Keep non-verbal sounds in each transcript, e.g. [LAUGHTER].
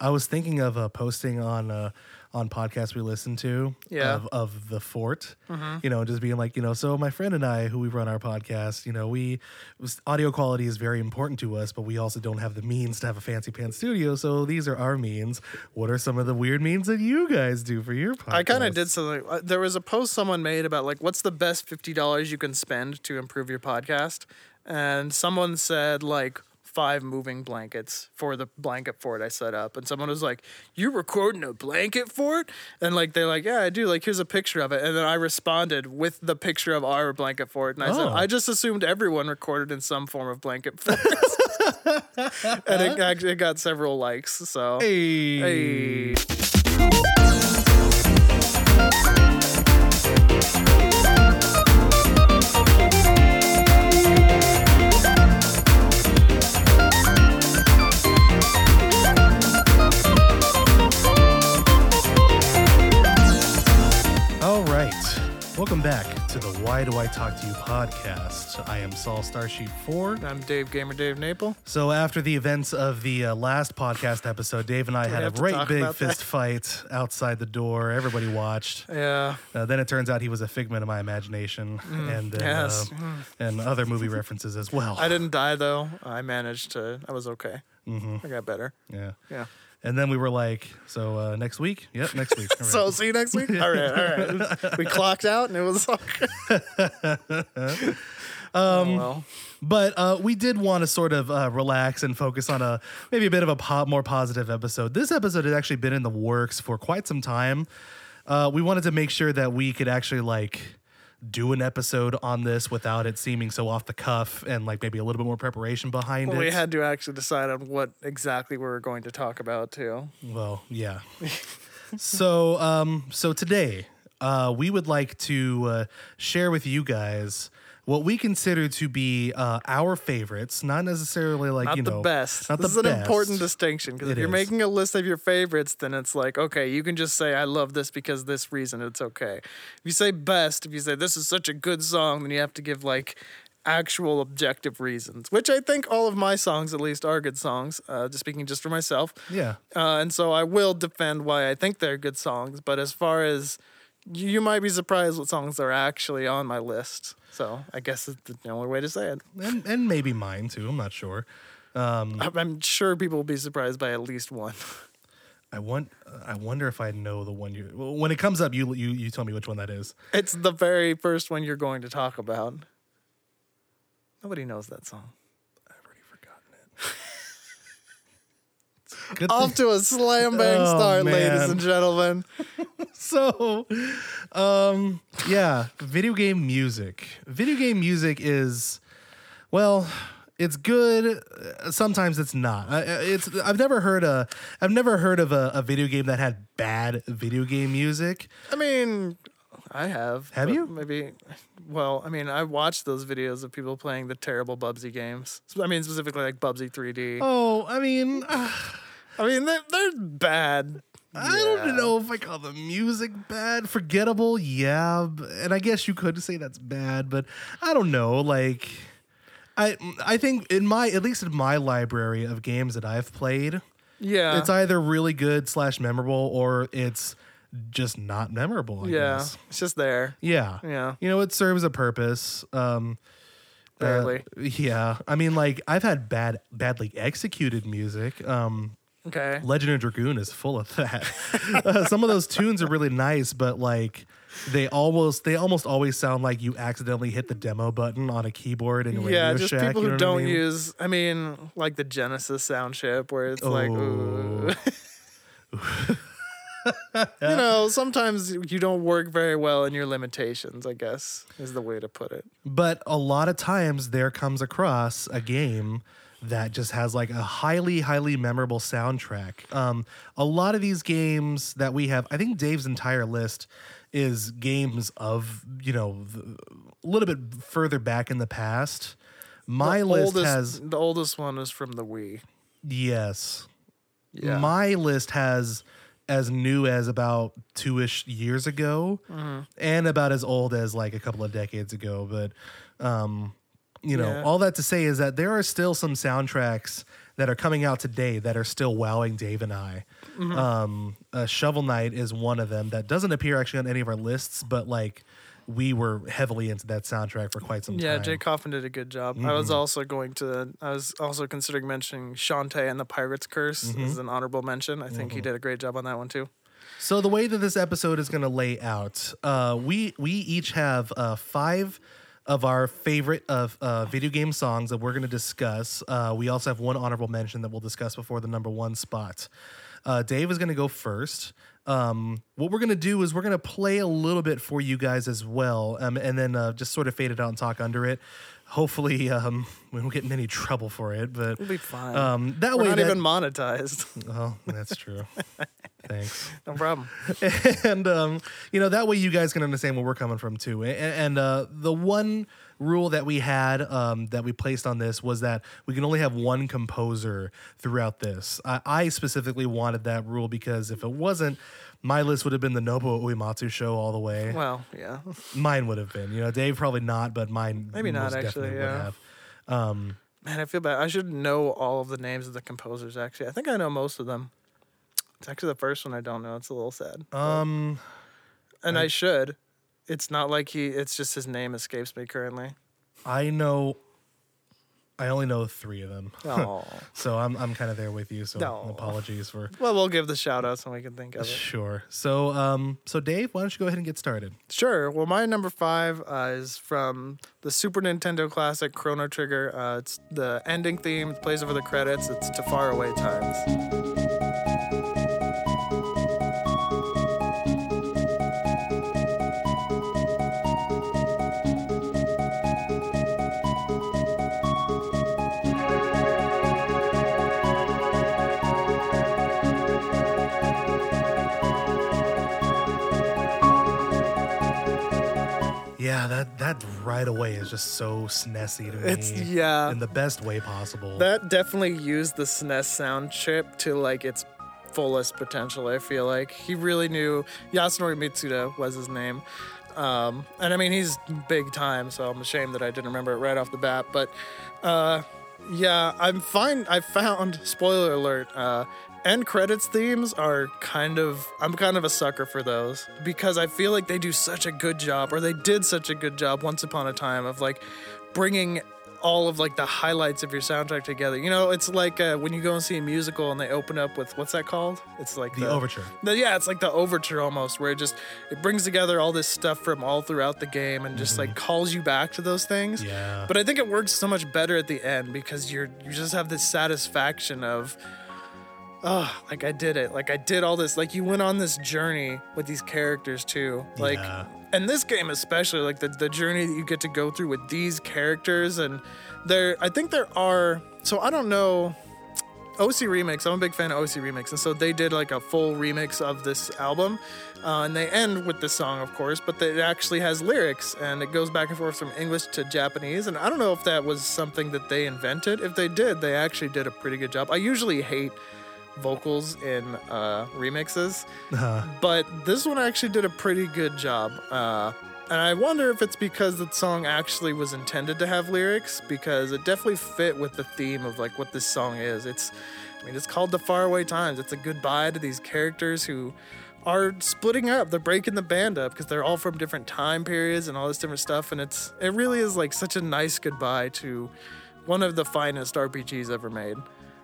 I was thinking of uh, posting on uh, on podcasts we listen to Yeah. of, of the fort. You know, just being like, you know, so my friend and I, who we run our podcast, you know, we was- audio quality is very important to us, but we also don't have the means to have a fancy pants studio. So these are our means. What are some of the weird means that you guys do for your podcast? I kind of did something. uh, There was a post someone made about like, what's the best fifty dollars you can spend to improve your podcast, and someone said like five moving blankets for the blanket fort I set up, and someone was like, "You recording a blanket fort?" And like they're like, "Yeah, I do." Like, here's a picture of it, and then I responded with the picture of our blanket fort, and I said, Oh. "I just assumed everyone recorded in some form of blanket fort." [LAUGHS] and it, [LAUGHS] actually got several likes. So. Hey. Hey. Why Do I Talk to You podcast. I am Saul Starsheet 4. I'm Dave Gamer Dave Naple. So after the events of the uh, last podcast episode, Dave and I had a great big that? fist fight outside the door. Everybody watched. Yeah. Uh, then it turns out he was a figment of my imagination, and then, Mm, yes. uh, and other movie references as well. I didn't die though. I managed to. I was okay. Mm-hmm. I got better. yeah. Yeah. And then we were like, so uh, next week? Yep, next week. [LAUGHS] All right. So see you next week. [LAUGHS] all right. All right. We clocked out and it was okay. [LAUGHS] um. well. But uh, we did want to sort of uh, relax and focus on a maybe a bit of a pop, more positive episode. This episode had actually been in the works for quite some time. Uh, we wanted to make sure that we could actually like do an episode on this without it seeming so off the cuff and like maybe a little bit more preparation behind Well, it. we had to actually decide on what exactly we were going to talk about too. Well, yeah. [LAUGHS] so, um, so today, uh, we would like to uh, share with you guys what we consider to be uh, our favorites, not necessarily like Not you the best. not this the is an important distinction because if you're is. making a list of your favorites, then it's like okay, you can just say I love this because this reason. It's okay. If you say best, if you say this is such a good song, then you have to give like actual objective reasons, which I think all of my songs at least are good songs. Uh, just speaking just for myself, Yeah, uh, and so I will defend why I think they're good songs. But as far as you might be surprised what songs are actually on my list. So I guess it's the only way to say it. and and maybe mine too. I'm not sure. Um, I'm- I'm sure people will be surprised by at least one. [LAUGHS] I want. Uh, I wonder if I know the one you. Well, when it comes up, you you you tell me which one that is. It's the very first one you're going to talk about. Nobody knows that song. I've already forgotten it. Good Off to a slam bang Oh, start, ladies and gentlemen. [LAUGHS] so um yeah video game music video game music is well it's good sometimes it's not it's i've never heard a i've never heard of a, a video game that had bad video game music I mean, I have. Have you? Maybe. Well, I mean, I watched those videos of people playing the terrible Bubsy games. I mean, specifically like Bubsy 3D. oh i mean uh, I mean, they're, they're bad. i don't know if i call the music bad forgettable yeah b- and i guess you could say that's bad but i don't know like I, I think in my at least in my library of games that I've played, Yeah. it's either really good slash memorable or it's just not memorable. I yeah. guess. It's just there. Yeah. Yeah. You know, it serves a purpose. Um, uh, Barely. yeah. I mean, like I've had bad, badly executed music. Um, Okay. Legend of Dragoon is full of that. [LAUGHS] uh, some of those tunes are really nice, but like they almost they almost always sound like you accidentally hit the demo button on a keyboard in Radio Yeah, just Shack. people you who know don't mean? use. I mean, like the Genesis sound chip, where it's like, ooh. [LAUGHS] [LAUGHS] you know, sometimes you don't work very well in your limitations. I guess is the way to put it. But a lot of times there comes across a game that just has like a highly, highly memorable soundtrack. Um, a lot of these games that we have, I think Dave's entire list is games of, you know, a little bit further back in the past. My the list oldest, has, the oldest one is from the Wii. yes. Yeah. My list has as new as about two ish years ago Mm-hmm. and about as old as like a couple of decades ago. But um, you know, Yeah. all that to say is that there are still some soundtracks that are coming out today that are still wowing Dave and I. Mm-hmm. Um, uh, Shovel Knight is one of them that doesn't appear actually on any of our lists, but like we were heavily into that soundtrack for quite some time. Yeah, time. Jake Kaufman did a good job. I Mm-hmm. was also going to. I was also considering mentioning Shantae and the Pirate's Curse Mm-hmm. as an honorable mention. I think he did a great job on that one too. So the way that this episode is going to lay out, uh, we we each have uh, five of our favorite of uh, video game songs that we're going to discuss. Uh, we also have one honorable mention that we'll discuss before the number one spot. Uh, Dave is going to go first. Um, what we're going to do is we're going to play a little bit for you guys as well, um, and then uh, just sort of fade it out and talk under it. Hopefully, um, we won't get in any trouble for it, but We'll be fine. um, that We're way, not that, even monetized. [LAUGHS] oh, that's true. Thanks. [LAUGHS] no problem. [LAUGHS] and um, you know that way you guys can understand where we're coming from too. And, and uh, the one rule that we had um, that we placed on this was that we can only have one composer throughout this. I, I specifically wanted that rule because if it wasn't, my list would have been the Nobuo Uematsu show all the way. Well, yeah. Mine would have been, you know, Dave probably not, but mine Maybe not, actually, yeah. would have. Man, I feel bad. I should know all of the names of the composers. Actually, I think I know most of them. It's actually the first one I don't know. It's a little sad. Um, and I, should. It's not like he. It's just his name escapes me currently. I know. I only know three of them, Oh. [LAUGHS] so I'm I'm kind of there with you. So No. apologies for well, we'll give the shout outs when we can think of it. Sure. So, um, so Dave, why don't you go ahead and get started? Sure. Well, my number five uh, is from the Super Nintendo classic Chrono Trigger. Uh, it's the ending theme. It plays over the credits. It's to Faraway Times. That that right away is just so SNESy to me. It's yeah. in the best way possible. That definitely used the SNES sound chip to like its fullest potential. I feel like he really knew Yasunori Mitsuda was his name, um, and I mean he's big time. So I'm ashamed that I didn't remember it right off the bat. But uh, yeah, I'm fine. I found spoiler alert. Uh, end credits themes are kind of I'm kind of a sucker for those because I feel like they do such a good job, or they did such a good job once upon a time of like bringing all of like the highlights of your soundtrack together. You know, it's like uh, when you go and see a musical and they open up with what's that called? It's like the overture. the- yeah, it's like the overture almost, where it just it brings together all this stuff from all throughout the game and just like calls you back to those things. Mm-hmm. Yeah. But I think it works so much better at the end because you're you just have this satisfaction of oh, like I did it. Like I did all this. Like you went on this journey with these characters too. Like Yeah. and this game especially, like the, the journey that you get to go through with these characters and there I think there are so I don't know OC Remix. I'm a big fan of OC Remix, and so they did like a full remix of this album, uh, and they end with this song, of course, but it actually has lyrics, and it goes back and forth from English to Japanese. And I don't know if that was something that they invented. If they did, they actually did a pretty good job. I usually hate vocals in uh, remixes, Uh, but this one actually did a pretty good job. Uh, and I wonder if it's because the song actually was intended to have lyrics, because it definitely fit with the theme of like what this song is. It's, I mean, it's called The Faraway Times. It's a goodbye to these characters who are splitting up. They're breaking the band up because they're all from different time periods and all this different stuff. And it's, it really is like such a nice goodbye to one of the finest RPGs ever made.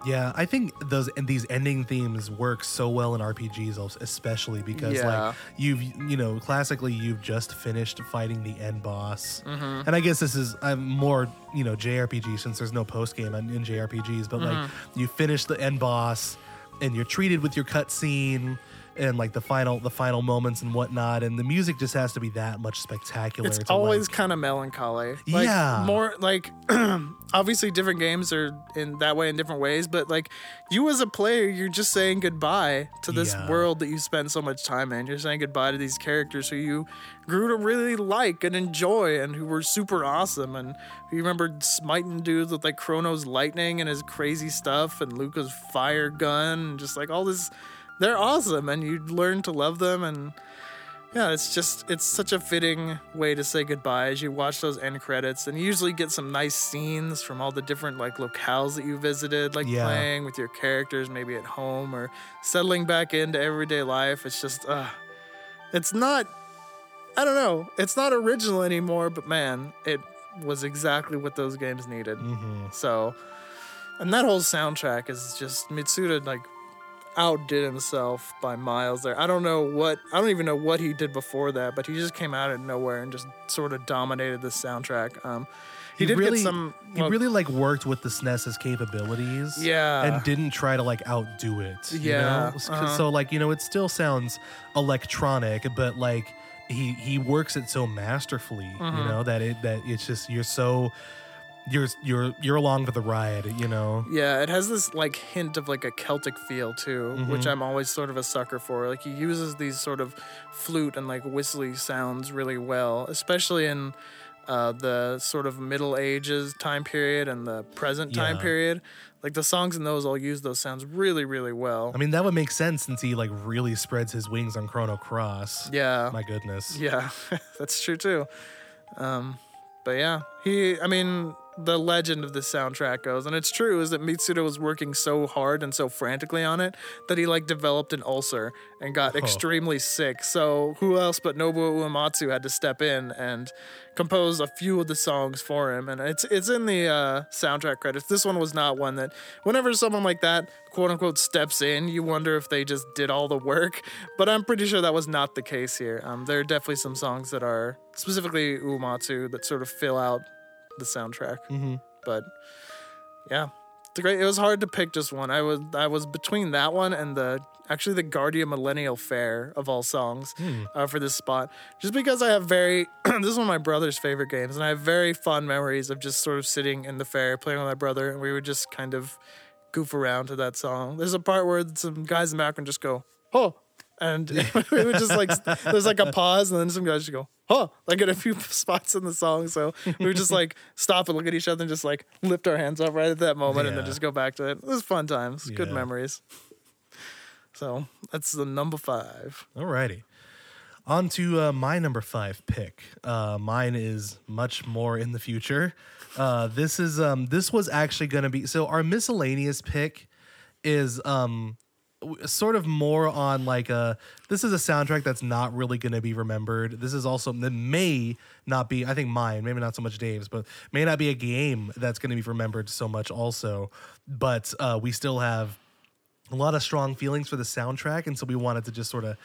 Yeah, I think those and these ending themes work so well in RPGs, especially because Yeah. like you've you know classically you've just finished fighting the end boss, Mm-hmm. and I guess this is I'm more you know JRPG since there's no post game in, JRPGs, but like Mm-hmm. you finish the end boss and you're treated with your cutscene and like the final the final moments and whatnot, and the music just has to be that much spectacular. It's always like- kind of melancholy. Like, Yeah. More like, [CLEARS THROAT] obviously, different games are in that way in different ways, but like, you as a player, you're just saying goodbye to this Yeah. world that you spend so much time in. You're saying goodbye to these characters who you grew to really like and enjoy and who were super awesome. And you remember smiting dudes with like Chrono's lightning and his crazy stuff and Lucca's fire gun and just like all this. They're awesome, and you learn to love them and Yeah, it's just it's such a fitting way to say goodbye as you watch those end credits, and you usually get some nice scenes from all the different like locales that you visited, like Yeah. playing with your characters, maybe at home or settling back into everyday life. It's just, uh, it's not, I don't know, it's not original anymore, but man, it was exactly what those games needed. Mm-hmm. So, and that whole soundtrack is just Mitsuda like outdid himself by miles there. I don't know what I don't even know what he did before that, but he just came out of nowhere and just sort of dominated the soundtrack. Um, he, did really, get some. he well, really like worked with the SNES's capabilities. Yeah. And didn't try to like outdo it. you Yeah, know? Uh-huh. So like, you know, it still sounds electronic, but like he he works it so masterfully, you Mhm. know, that it that it's just you're so you're you're you're along for the ride, you know. Yeah, it has this like hint of like a Celtic feel too, which Mhm. I'm always sort of a sucker for. Like he uses these sort of flute and like whistly sounds really well, especially in uh, the sort of Middle Ages time period and the present time Yeah. period. Like the songs in those all use those sounds really, really well. I mean, that would make sense since he like really spreads his wings on Chrono Cross. yeah, My goodness. yeah, [LAUGHS] that's true too. Um, but yeah, he. I mean, the legend of this soundtrack goes, and it's true, is that Mitsuda was working so hard and so frantically on it that he like developed an ulcer and got Oh. extremely sick. So who else but Nobuo Uematsu had to step in and compose a few of the songs for him, and it's it's in the uh, soundtrack credits. This one was not one that, whenever someone like that quote unquote steps in, you wonder if they just did all the work. But I'm pretty sure that was not the case here. Um, there are definitely some songs that are specifically Uematsu that sort of fill out the soundtrack. hmm But yeah, it's great. It was hard to pick just one. I was I was between that one and the actually the Guardia Millennial Fair of all songs Hmm. uh, for this spot, just because I have very [CLEARS THROAT] this is one of my brother's favorite games, and I have very fond memories of just sort of sitting in the fair playing with my brother, and we would just kind of goof around to that song. There's a part where some guys in the background just go, "Oh." And [LAUGHS] we would just like, [LAUGHS] there's like a pause, and then some guys just go, huh, like at a few [LAUGHS] spots in the song. So we would just like stop and look at each other and just like lift our hands up right at that moment and then just go back to it. It was fun times, good memories. So that's the number five. Alrighty. On to uh, my number five pick. Uh, mine is much more in the future. Uh, this is um, this was actually going to be so our miscellaneous pick is um, sort of more on like a this is a soundtrack that's not really going to be remembered. This is also that may not be I think mine maybe not so much Dave's but may not be a game that's going to be remembered so much also. But uh, we still have a lot of strong feelings for the soundtrack, and so we wanted to just sort of,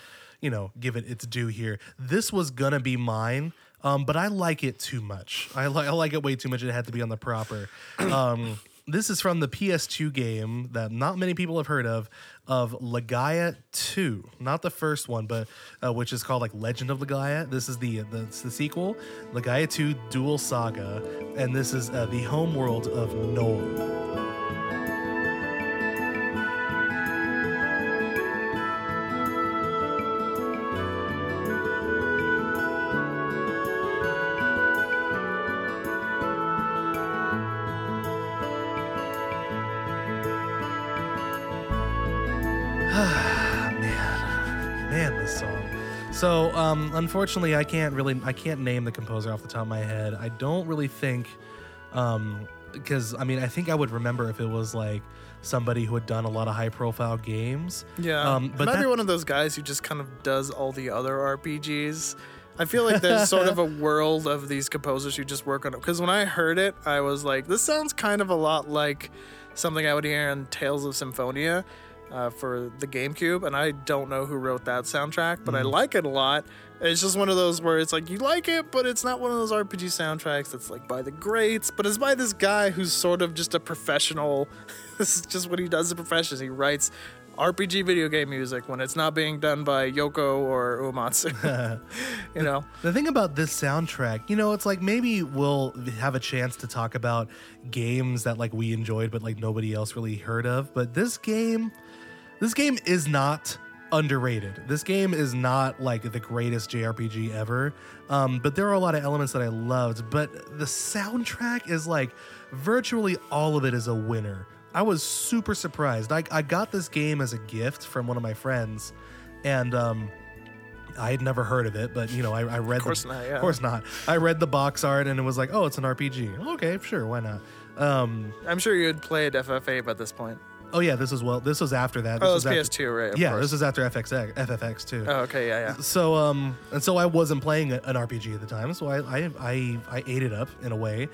you know, give it its due here. This was gonna be mine, um, but I like it too much. I like I like it way too much. It had to be on the proper. Um, this is from the PS2 game that not many people have heard of, of Legaia 2, not the first one, but uh, which is called like Legend of Legaia. This is the the, the sequel, Legaia 2 Duel Saga, and this is uh, the home world of Noel. So, um, unfortunately, I can't really, I can't name the composer off the top of my head. I don't really think, um, because I mean, I think I would remember if it was like somebody who had done a lot of high-profile games. Yeah, Um, but but might be one of those guys who just kind of does all the other RPGs. I feel like there's sort of a [LAUGHS] world of these composers who just work on it. Because when I heard it, I was like, this sounds kind of a lot like something I would hear in Tales of Symphonia uh, for the GameCube. And I don't know who wrote that soundtrack, but I like it a lot. It's just one of those where it's like you like it, but it's not one of those RPG soundtracks that's like by the greats, but it's by this guy who's sort of just a professional. [LAUGHS] this is just what he does as a profession. He writes RPG video game music when it's not being done by Yoko or Uematsu. [LAUGHS] [LAUGHS] you know? The thing about this soundtrack, you know, it's like maybe we'll have a chance to talk about games that like we enjoyed but like nobody else really heard of. But this game, this game is not underrated. This game is not like the greatest JRPG ever. Um, but there are a lot of elements that I loved. But the soundtrack is like virtually all of it is a winner. I was super surprised. I, I got this game as a gift from one of my friends, and um, I had never heard of it, but you know, I, I read. Of course the, not, yeah. Of course not. I read the box art and it was like, oh, it's an RPG. Okay, sure, why not? Um, I'm sure you'd played FF8 by this point. Oh yeah, this is well. This was after that. This Oh, was it's after, PS2, right? Yeah, course. this is after FXX, FFX too. Oh, okay, yeah, yeah. So um and so I wasn't playing an RPG at the time, so I I I, I ate it up in a way.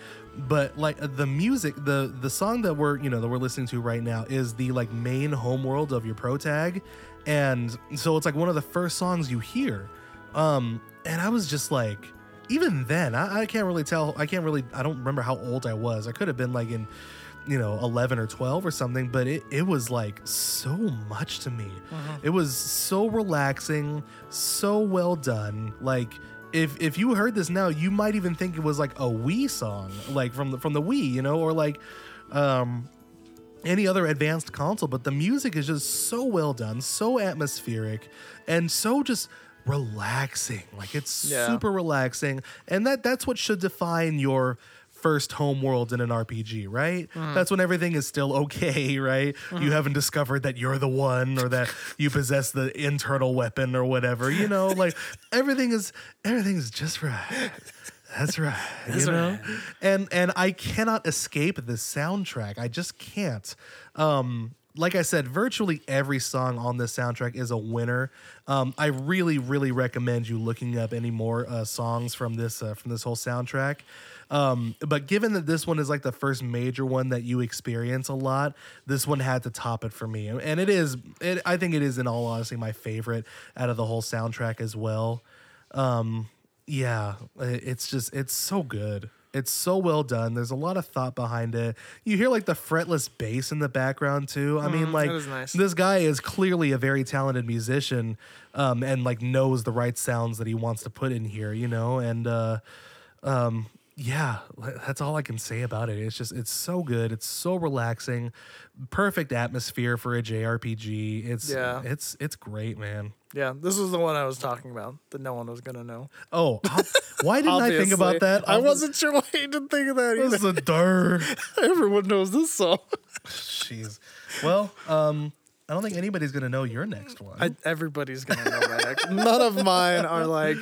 But like the music, the the song that we're you know that we're listening to right now is the like main homeworld of your pro tag, and so it's like one of the first songs you hear. Um and I was just like, even then I, I can't really tell. I can't really. I don't remember how old I was. I could have been like in you know 11 or 12 or something but it, it was like so much to me it was so relaxing so well done like if if you heard this now you might even think it was like a Wii song like from the from the Wii you know or like um any other advanced console, but the music is just so well done, so atmospheric, and so just relaxing. Like it's Yeah. super relaxing, and that that's what should define your first home world in an RPG, right? That's when everything is still okay, [LAUGHS] right? You haven't discovered that you're the one or that you possess the internal weapon or whatever. You know, like everything is everything is just right. That's right. [LAUGHS] you know? And and I cannot escape the soundtrack. I just can't. Um like I said, virtually every song on this soundtrack is a winner. Um, I really, really recommend you looking up any more uh, songs from this uh, from this whole soundtrack. Um, but given that this one is like the first major one that you experience a lot, this one had to top it for me, and it is. It, I think it is, in all honesty, my favorite out of the whole soundtrack as well. Um, yeah, it's just it's so good. It's so well done. There's a lot of thought behind it. You hear like the fretless bass in the background too. I mean, like nice. this guy is clearly a very talented musician, um, and like knows the right sounds that he wants to put in here. You know, and uh, um, yeah, that's all I can say about it. It's just it's so good. It's so relaxing, perfect atmosphere for a JRPG. It's Yeah. it's it's great, man. Yeah, this was the one I was talking about that no one was gonna know. Oh, [LAUGHS] why didn't I think about that? I wasn't sure why you didn't think of that This either. is a dir. [LAUGHS] Everyone knows this song. Jeez. Well, um, I don't think anybody's gonna know your next one. I, everybody's gonna know my next. None of mine are like.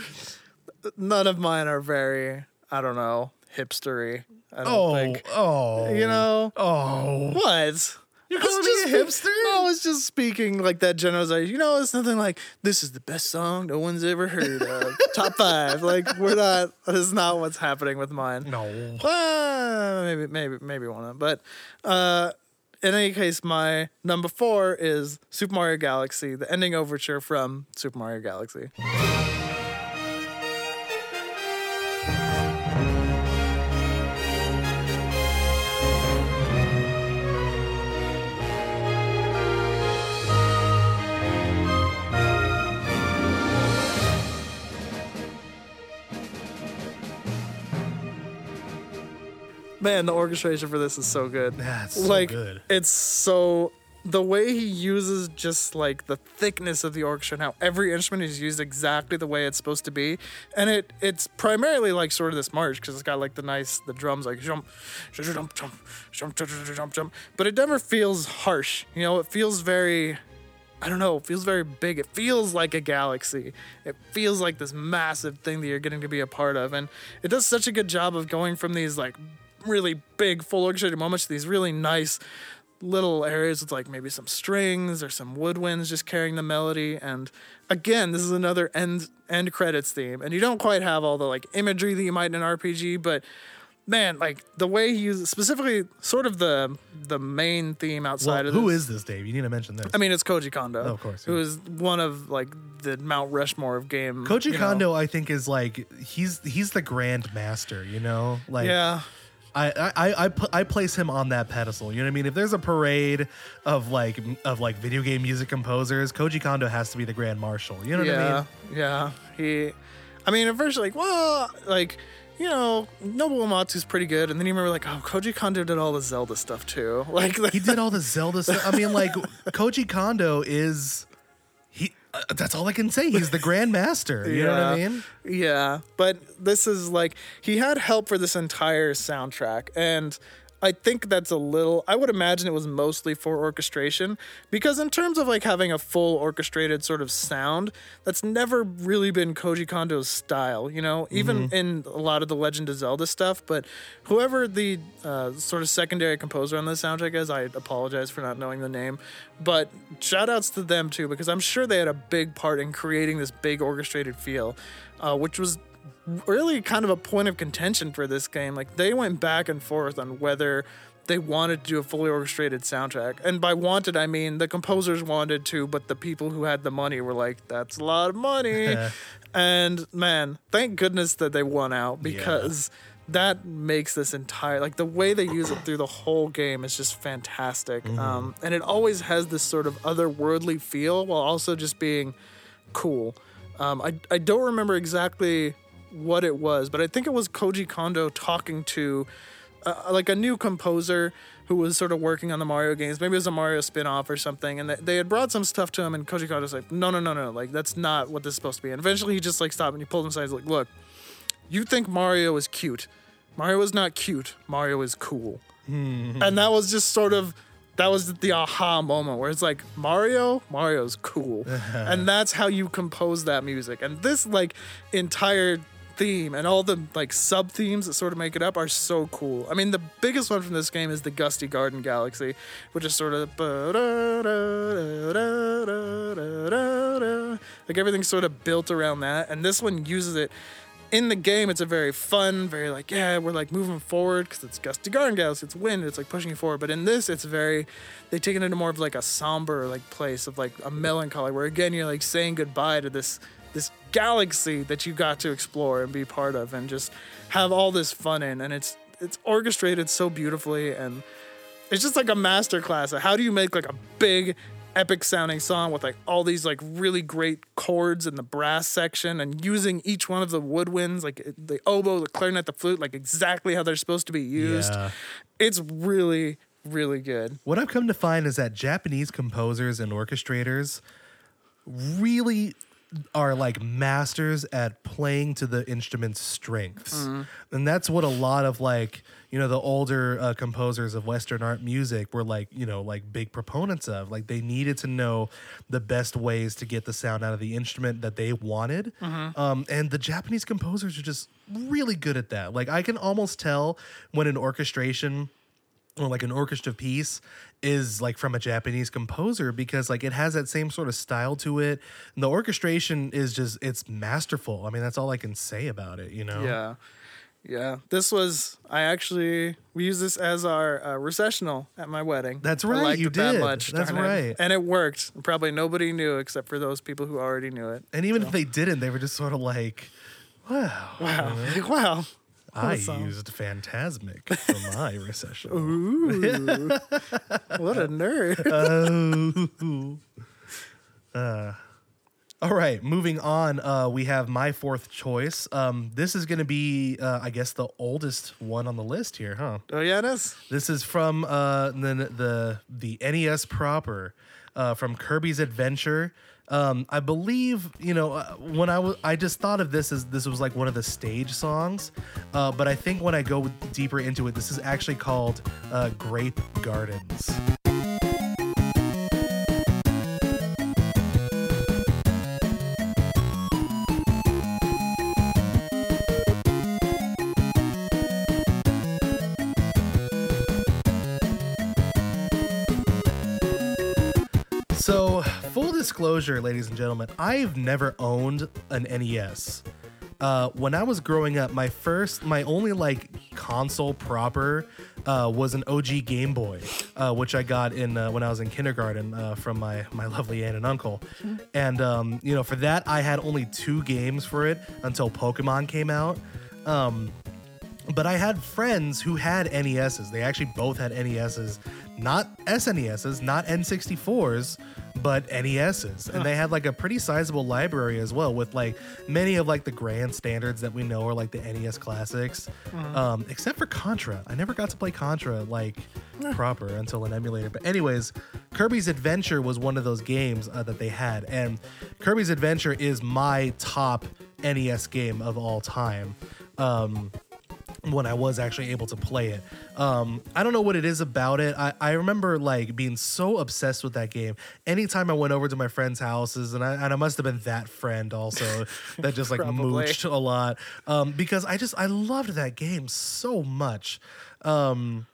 None of mine are very. I don't know hipstery. I don't oh, think. oh, You know oh. what? You're calling me a hipster? No, I was just speaking like that generalization. You know, it's nothing like this is the best song no one's ever heard of. [LAUGHS] Top five. Like we're not. That is not what's happening with mine. No. Uh, maybe, maybe, maybe one. of- them. But uh, in any case, my number four is Super Mario Galaxy, the ending overture from Super Mario Galaxy. man, the orchestration for this is so good. Yeah, it's so like, good. It's so the way he uses just like the thickness of the orchestra and how every instrument is used exactly the way it's supposed to be. And it it's primarily like sort of this march because it's got like the nice the drums like jump jump jump jump jump jump jump. But it never feels harsh you know? It feels very i don't know it feels very big. It feels like a galaxy. It feels like this massive thing that you're getting to be a part of. And it does such a good job of going from these like really big full orchestrated moments to these really nice little areas with like maybe some strings or some woodwinds just carrying the melody. And again, this is another end end credits theme. And you don't quite have all the like imagery that you might in an RPG, but man, like the way he uses specifically sort of the the main theme outside Well, of who this. is this, Dave? You need to mention this. I mean, it's Koji Kondo. Oh, of course, Who yeah. is one of like the Mount Rushmore of game. Koji you know. Kondo, I think, is like he's he's the grand master. You know, like Yeah. I I I, I, pu- I place him on that pedestal. You know what I mean? If there's a parade of like of like video game music composers, Koji Kondo has to be the grand marshal. You know what I mean? Yeah. He, I mean, at first, like, well, like, you know, Nobuo Uematsu's pretty good. And then you remember, like, oh, Koji Kondo did all the Zelda stuff too. [LAUGHS] Like, He did all the Zelda [LAUGHS] stuff. I mean, like Koji Kondo is. Uh, that's all I can say. He's the [LAUGHS] grand master. You know what I mean? Yeah, but this is like he had help for this entire soundtrack, and I think that's a little. I would imagine it was mostly for orchestration because in terms of like having a full orchestrated sort of sound, that's never really been Koji Kondo's style. You know, even in a lot of the Legend of Zelda stuff. But whoever the uh, sort of secondary composer on the soundtrack is, I apologize for not knowing the name. But shout outs to them too because I'm sure they had a big part in creating this big orchestrated feel, uh, which was really kind of a point of contention for this game. Like they went back and forth on whether they wanted to do a fully orchestrated soundtrack. And by wanted, I mean the composers wanted to, but the people who had the money were like, that's a lot of money. [LAUGHS] and man, thank goodness that they won out because that makes this entire like the way they use it through the whole game is just fantastic. Um, and it always has this sort of otherworldly feel while also just being cool. Um, I, I don't remember exactly what it was, but I think it was Koji Kondo talking to uh, like a new composer who was sort of working on the Mario games. Maybe it was a Mario spin-off or something. And they, they had brought some stuff to him and Koji Kondo's like, no, no, no, no. Like, that's not what this is supposed to be. And eventually he just like stopped and he pulled him aside. He's like, look, you think Mario is cute. Mario is not cute. Mario is cool. and that was just sort of that was the aha moment where it's like Mario, Mario's cool. [LAUGHS] and that's how you compose that music. And this like entire theme and all the like sub themes that sort of make it up are so cool. I mean, the biggest one from this game is the Gusty Garden Galaxy, which is sort of like everything's sort of built around that. And this one uses it in the game, it's a very fun, very like, yeah, we're like moving forward because it's gusty garden galaxy, it's wind, it's like pushing you forward. But in this, it's very, they take it into more of like a somber like place of like a melancholy, where again you're like saying goodbye to this this galaxy that you got to explore and be part of, and just have all this fun in. And it's it's orchestrated so beautifully, and it's just like a master class. How do you make like a big epic sounding song with like all these like really great chords in the brass section and using each one of the woodwinds like the oboe the clarinet the flute like exactly how they're supposed to be used Yeah. it's really really good What I've come to find is that Japanese composers and orchestrators really are like masters at playing to the instrument's strengths. And that's what a lot of like, you know, the older uh, composers of Western art music were like, you know, like big proponents of. Like they needed to know the best ways to get the sound out of the instrument that they wanted. Um, and the Japanese composers are just really good at that. Like I can almost tell when an orchestration or like an orchestra piece is like from a Japanese composer because like it has that same sort of style to it. And the orchestration is just it's masterful. I mean, that's all I can say about it, you know? yeah yeah this was i actually we used this as our uh, recessional at my wedding That's I right, liked you it that did. much That's darn it. right. and it worked probably nobody knew except for those people who already knew it And even if they didn't, they were just sort of like, wow, wow [LAUGHS] wow I Awesome. used Fantasmic for my [LAUGHS] recession. Ooh. what a nerd oh. [LAUGHS] Uh, all right, moving on. Uh, we have my fourth choice. Um, this is going to be, uh, I guess, the oldest one on the list here, huh? oh yeah it is This is from uh, the the the NES proper, uh, from Kirby's Adventure. Um, I believe you know uh, when I was I just thought of this as this was like one of the stage songs, uh, but I think when I go deeper into it, this is actually called uh, Grape Gardens. Disclosure, ladies and gentlemen, I've never owned an NES. Uh, when I was growing up, my first, my only like console proper uh, was an OG Game Boy, uh, which I got in uh, when I was in kindergarten uh, from my my lovely aunt and uncle. And um, you know, for that, I had only two games for it until Pokemon came out. Um, but I had friends who had NESs. They actually both had NESs, not SNESs, not N64s, but NESs. And they had like a pretty sizable library as well with like many of like the grand standards that we know are like the NES classics. Um, except for Contra. I never got to play Contra like proper until an emulator. But anyways, Kirby's Adventure was one of those games uh, that they had. And Kirby's Adventure is my top NES game of all time. Um, when I was actually able to play it. Um, I don't know what it is about it. I, I remember like being so obsessed with that game. Anytime I went over to my friends' houses, and I, and I must have been that friend also [LAUGHS] that just like mooched a lot um, because I just I loved that game so much. Um,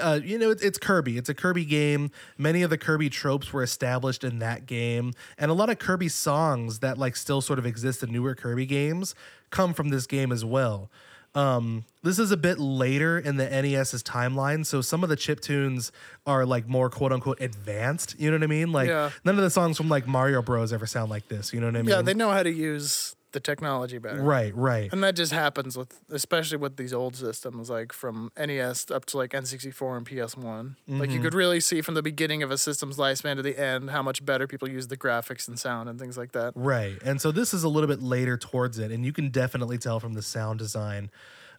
uh, you know, it's, it's Kirby. It's a Kirby game. Many of the Kirby tropes were established in that game, and a lot of Kirby songs that like still sort of exist in newer Kirby games come from this game as well. Um, this is a bit later in the NES's timeline, so some of the chip tunes are like more quote unquote advanced. You know what I mean? Like Yeah. none of the songs from like Mario Bros ever sound like this. You know what I mean? Yeah, they know how to use the technology better. right, right. And that just happens with, especially with these old systems, like from NES up to like N64 and PS1. Like you could really see from the beginning of a system's lifespan to the end how much better people use the graphics and sound and things like that. Right. And so this is a little bit later towards it, and you can definitely tell from the sound design.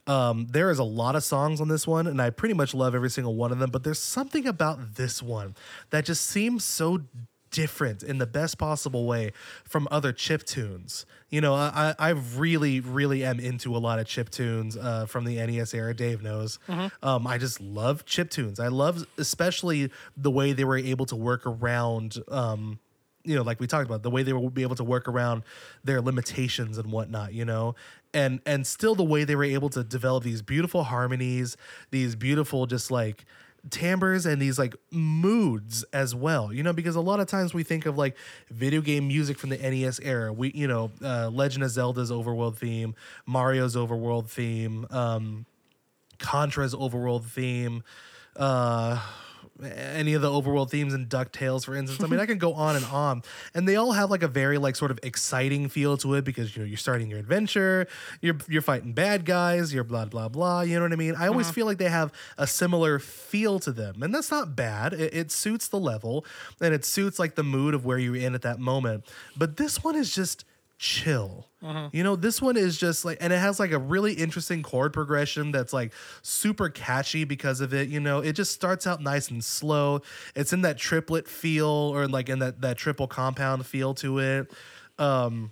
Um, there is a lot of songs on this one, and I pretty much love every single one of them, but there's something about this one that just seems so different in the best possible way from other chip tunes. You know, I, I really, really am into a lot of chip tunes uh, from the NES era. Dave knows. Um, I just love chip tunes. I love especially the way they were able to work around um, you know, like we talked about, the way they will be able to work around their limitations and whatnot, you know, and and still the way they were able to develop these beautiful harmonies, these beautiful just like timbres and these like moods as well, you know, because a lot of times we think of like video game music from the NES era. We, you know, uh, Legend of Zelda's overworld theme, Mario's overworld theme, um, Contra's overworld theme, uh, any of the overworld themes in DuckTales, for instance. I mean, I can go on and on. And they all have like a very like sort of exciting feel to it because you know you're starting your adventure, you're you're fighting bad guys, you're blah blah blah. You know what I mean? I always mm-hmm. feel like they have a similar feel to them. And that's not bad. It, it suits the level and it suits like the mood of where you're in at that moment. But this one is just chill. You know, this one is just like, and it has like a really interesting chord progression that's like super catchy because of it. You know, it just starts out nice and slow. It's in that triplet feel or like in that that triple compound feel to it. Um,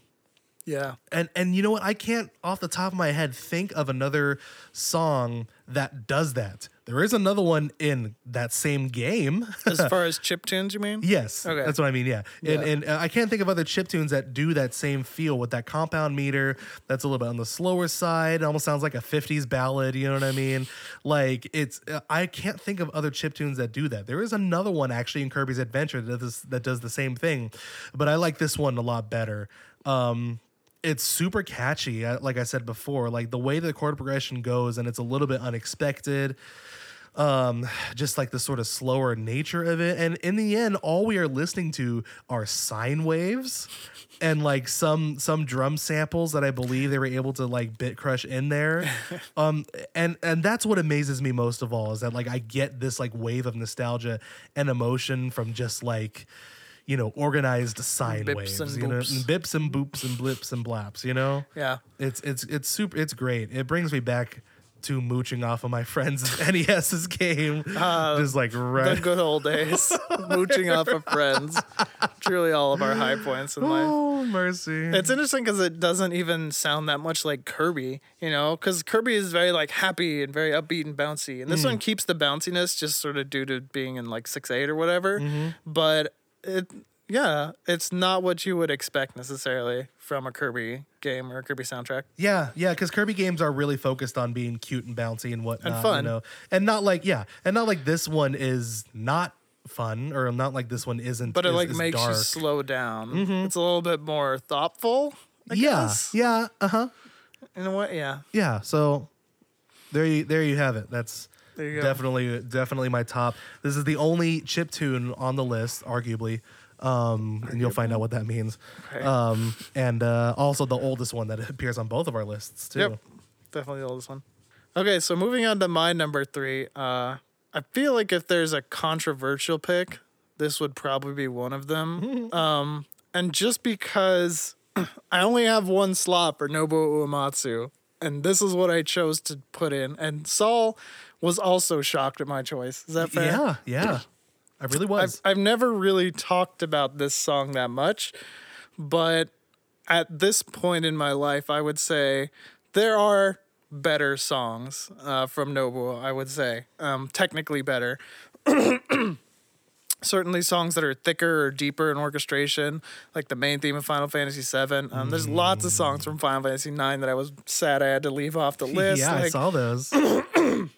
Yeah. and and you know what? I can't off the top of my head think of another song that does that. There is another one in that same game. As [LAUGHS] far as chip tunes, you mean? Yes, Okay. that's what I mean. Yeah, and, Yeah. and uh, I can't think of other chip tunes that do that same feel with that compound meter. That's a little bit on the slower side. It almost sounds like a '50s ballad. You know what I mean? Like it's. Uh, I can't think of other chip tunes that do that. There is another one actually in Kirby's Adventure that does that does the same thing, but I like this one a lot better. Um, it's super catchy, uh, like I said before. Like the way the chord progression goes, and it's a little bit unexpected um just like the sort of slower nature of it and in the end all we are listening to are sine waves and like some some drum samples that i believe they were able to like bit crush in there [LAUGHS] um and and that's what amazes me most of all is that like i get this like wave of nostalgia and emotion from just like you know organized sine Bips waves and you know boops. and bips and boops and blips and blaps you know Yeah. it's it's it's super. It's great. It brings me back to mooching off of my friend's NES's [LAUGHS] game, uh, just like right. The good old days. [LAUGHS] Mooching off of friends. Truly all of our high points in life. Oh mercy! It's interesting because it doesn't even sound that much like Kirby, you know, because Kirby is very like happy and very upbeat and bouncy, and this hmm. one keeps the bounciness just sort of due to being in like six eight or whatever. Mm-hmm. But it, yeah, it's not what you would expect necessarily from a Kirby game or a Kirby soundtrack. yeah, yeah, because Kirby games are really focused on being cute and bouncy and whatnot, fun. you know, and not like yeah, and not like this one is not fun or not like this one isn't. But it is- like is makes you slow down. It's a little bit more thoughtful. I yeah, guess, yeah, uh huh, in a way. Yeah, yeah. So there you there you have it. That's there you go. definitely definitely my top this is the only chip tune on the list arguably um and you'll find out what that means um and uh also the oldest one that [LAUGHS] appears on both of our lists too Yep. Definitely the oldest one. Okay, so moving on to my number three. Uh, I feel like if there's a controversial pick, this would probably be one of them. [LAUGHS] um, and just because [CLEARS THROAT] I only have one slot for Nobuo Uematsu, and this is what I chose to put in, and Saul was also shocked at my choice. Is that fair? yeah yeah i really was I've, I've never really talked about this song that much, but at this point in my life, I would say there are better songs uh, from Nobuo, I would say. Um, technically better. [CLEARS THROAT] Certainly songs that are thicker or deeper in orchestration, like the main theme of Final Fantasy VII. Um, there's lots of songs from Final Fantasy IX that I was sad I had to leave off the [LAUGHS] list. yeah, I saw those. [COUGHS]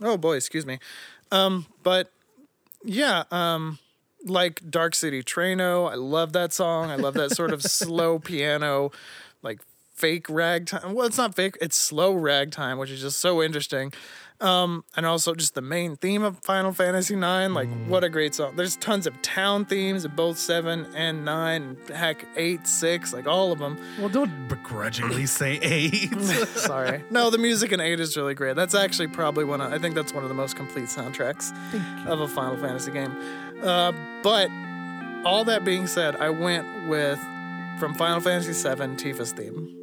Oh boy, excuse me. Um, but yeah, um, like Dark City Treno, I love that song. I love that sort of [LAUGHS] slow piano, like fake ragtime. Well, it's not fake; it's slow ragtime, which is just so interesting. Um, and also just the main theme of Final Fantasy IX. Like, what a great song! There's tons of town themes in both seven and nine. Heck, eight, six, like all of them. well, don't begrudgingly [LAUGHS] say eight. [LAUGHS] Sorry. No, the music in 8 is really great. That's actually probably one of, I think that's one of the most complete soundtracks of a Final Fantasy game. Uh, but all that being said, I went with from Final Fantasy VII Tifa's theme.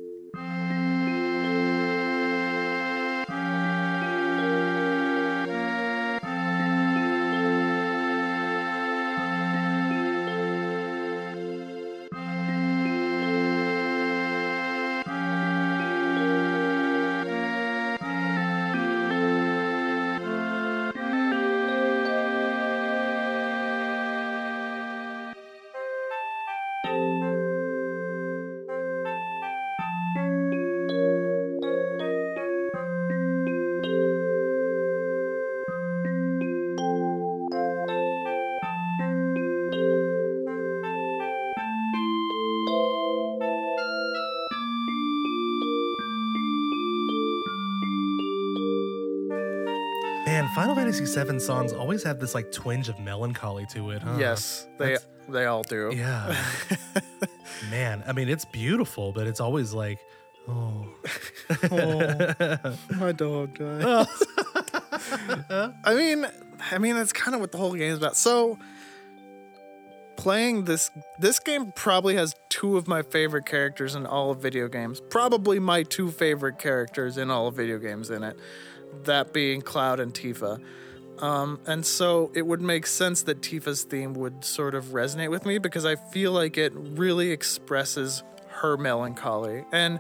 Final Fantasy VII songs always have this like twinge of melancholy to it, huh? yes, they that's- they all do. Yeah. [LAUGHS] Man, I mean, it's beautiful, but it's always like, oh. [LAUGHS] My dog died. [LAUGHS] I mean, I mean that's kind of what the whole game is about. So playing this this game probably has two of my favorite characters in all of video games. Probably my two favorite characters in all of video games in it. That being Cloud and Tifa. Um, and so it would make sense that Tifa's theme would sort of resonate with me because I feel like it really expresses her melancholy. And,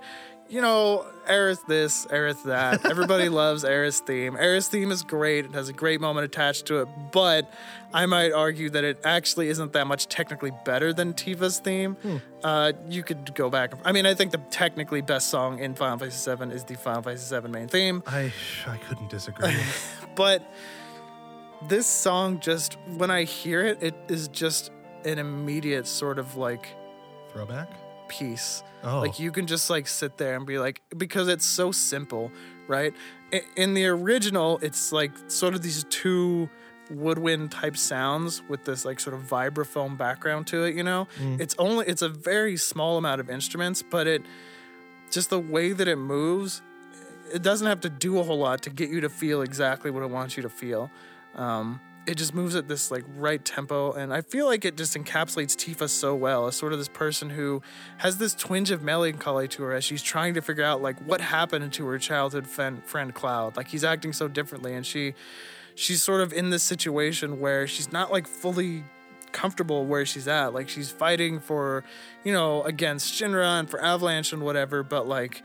you know, Aerith this, Aerith that. [LAUGHS] Everybody loves Aerith's theme. Aerith's theme is great. It has a great moment attached to it. But I might argue that it actually isn't that much technically better than Tifa's theme. Uh, you could go back. I mean, I think the technically best song in Final Fantasy VII is the Final Fantasy VII main theme. I I couldn't disagree. [LAUGHS] But this song just when I hear it, it is just an immediate sort of like Throwback? Peace. Oh. Like you can just like sit there and be like because it's so simple, right? In the original, it's like sort of these two woodwind type sounds with this like sort of vibraphone background to it, you know? It's only it's a very small amount of instruments, but it just the way that it moves, it doesn't have to do a whole lot to get you to feel exactly what it wants you to feel. Um, it just moves at this like right tempo, and I feel like it just encapsulates Tifa so well as sort of this person who has this twinge of melancholy to her as she's trying to figure out like what happened to her childhood friend, Cloud. Like he's acting so differently, and she she's sort of in this situation where she's not like fully comfortable where she's at. Like she's fighting for, you know, against Shinra and for Avalanche and whatever, but like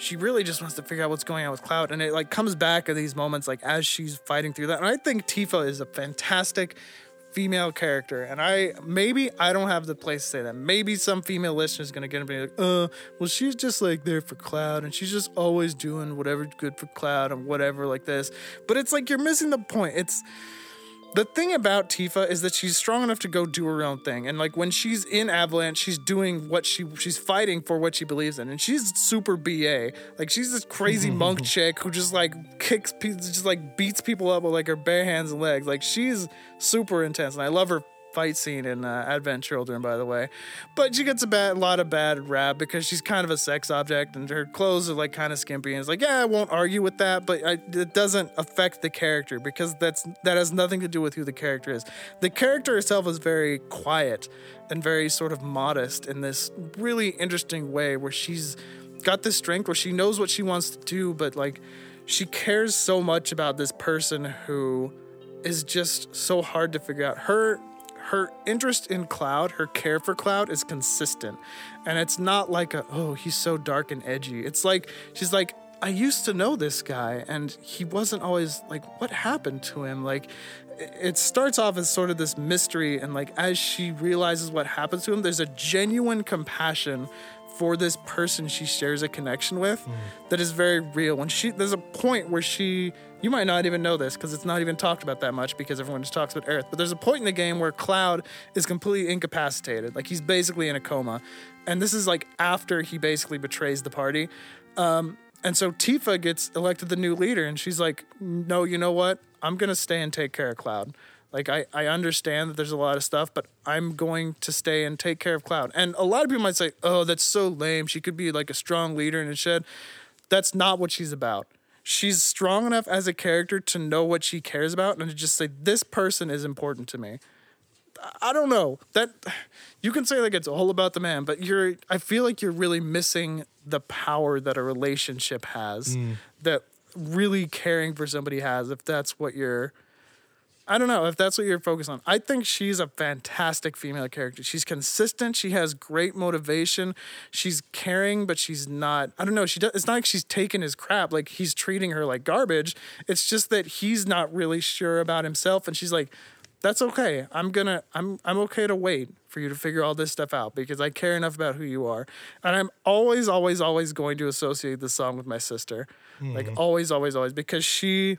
she really just wants to figure out what's going on with Cloud. And it like comes back at these moments like as she's fighting through that. And I think Tifa is a fantastic female character. And I maybe I don't have the place to say that. Maybe some female listener is gonna get and be like, uh, well, she's just like there for Cloud and she's just always doing whatever's good for Cloud and whatever like this. But it's like you're missing the point. It's the thing about Tifa is that she's strong enough to go do her own thing. And like when she's in Avalanche, she's doing what she she's fighting for what she believes in. And she's super BA. Like she's this crazy [LAUGHS] monk chick who just like kicks pe- just like beats people up with like her bare hands and legs. Like she's super intense. And I love her fight scene in uh, Advent Children, by the way. But she gets a bad, lot of bad rap because she's kind of a sex object and her clothes are like kind of skimpy. And it's like, yeah, I won't argue with that, but I, it doesn't affect the character because that's that has nothing to do with who the character is. The character herself is very quiet and very sort of modest in this really interesting way where she's got this strength where she knows what she wants to do, but like she cares so much about this person who is just so hard to figure out. Her her interest in Cloud, her care for Cloud is consistent. And it's not like a, oh, he's so dark and edgy. It's like, she's like, I used to know this guy and he wasn't always like, what happened to him? Like, it starts off as sort of this mystery. And like, as she realizes what happens to him, there's a genuine compassion for this person she shares a connection with mm. that is very real. When she, there's a point where she, you might not even know this because it's not even talked about that much because everyone just talks about Aerith. But there's a point in the game where Cloud is completely incapacitated, like he's basically in a coma, and this is like after he basically betrays the party. Um, and so Tifa gets elected the new leader, and she's like, "No, you know what? I'm gonna stay and take care of Cloud." Like I, I understand that there's a lot of stuff, but I'm going to stay and take care of Cloud. And a lot of people might say, "Oh, that's so lame. She could be like a strong leader and shed." That's not what she's about. She's strong enough as a character to know what she cares about and to just say, "This person is important to me." I don't know that you can say like it's all about the man, but you're. I feel like you're really missing the power that a relationship has. Mm. That really caring for somebody has. If that's what you're I don't know if that's what you're focused on. I think she's a fantastic female character. She's consistent. She has great motivation. She's caring, but she's not. I don't know. She does. It's not like she's taking his crap. Like he's treating her like garbage. It's just that he's not really sure about himself, and she's like, "That's okay. I'm gonna. I'm. I'm okay to wait for you to figure all this stuff out because I care enough about who you are, and I'm always, always, always going to associate this song with my sister. Mm. Like always, always, always, because she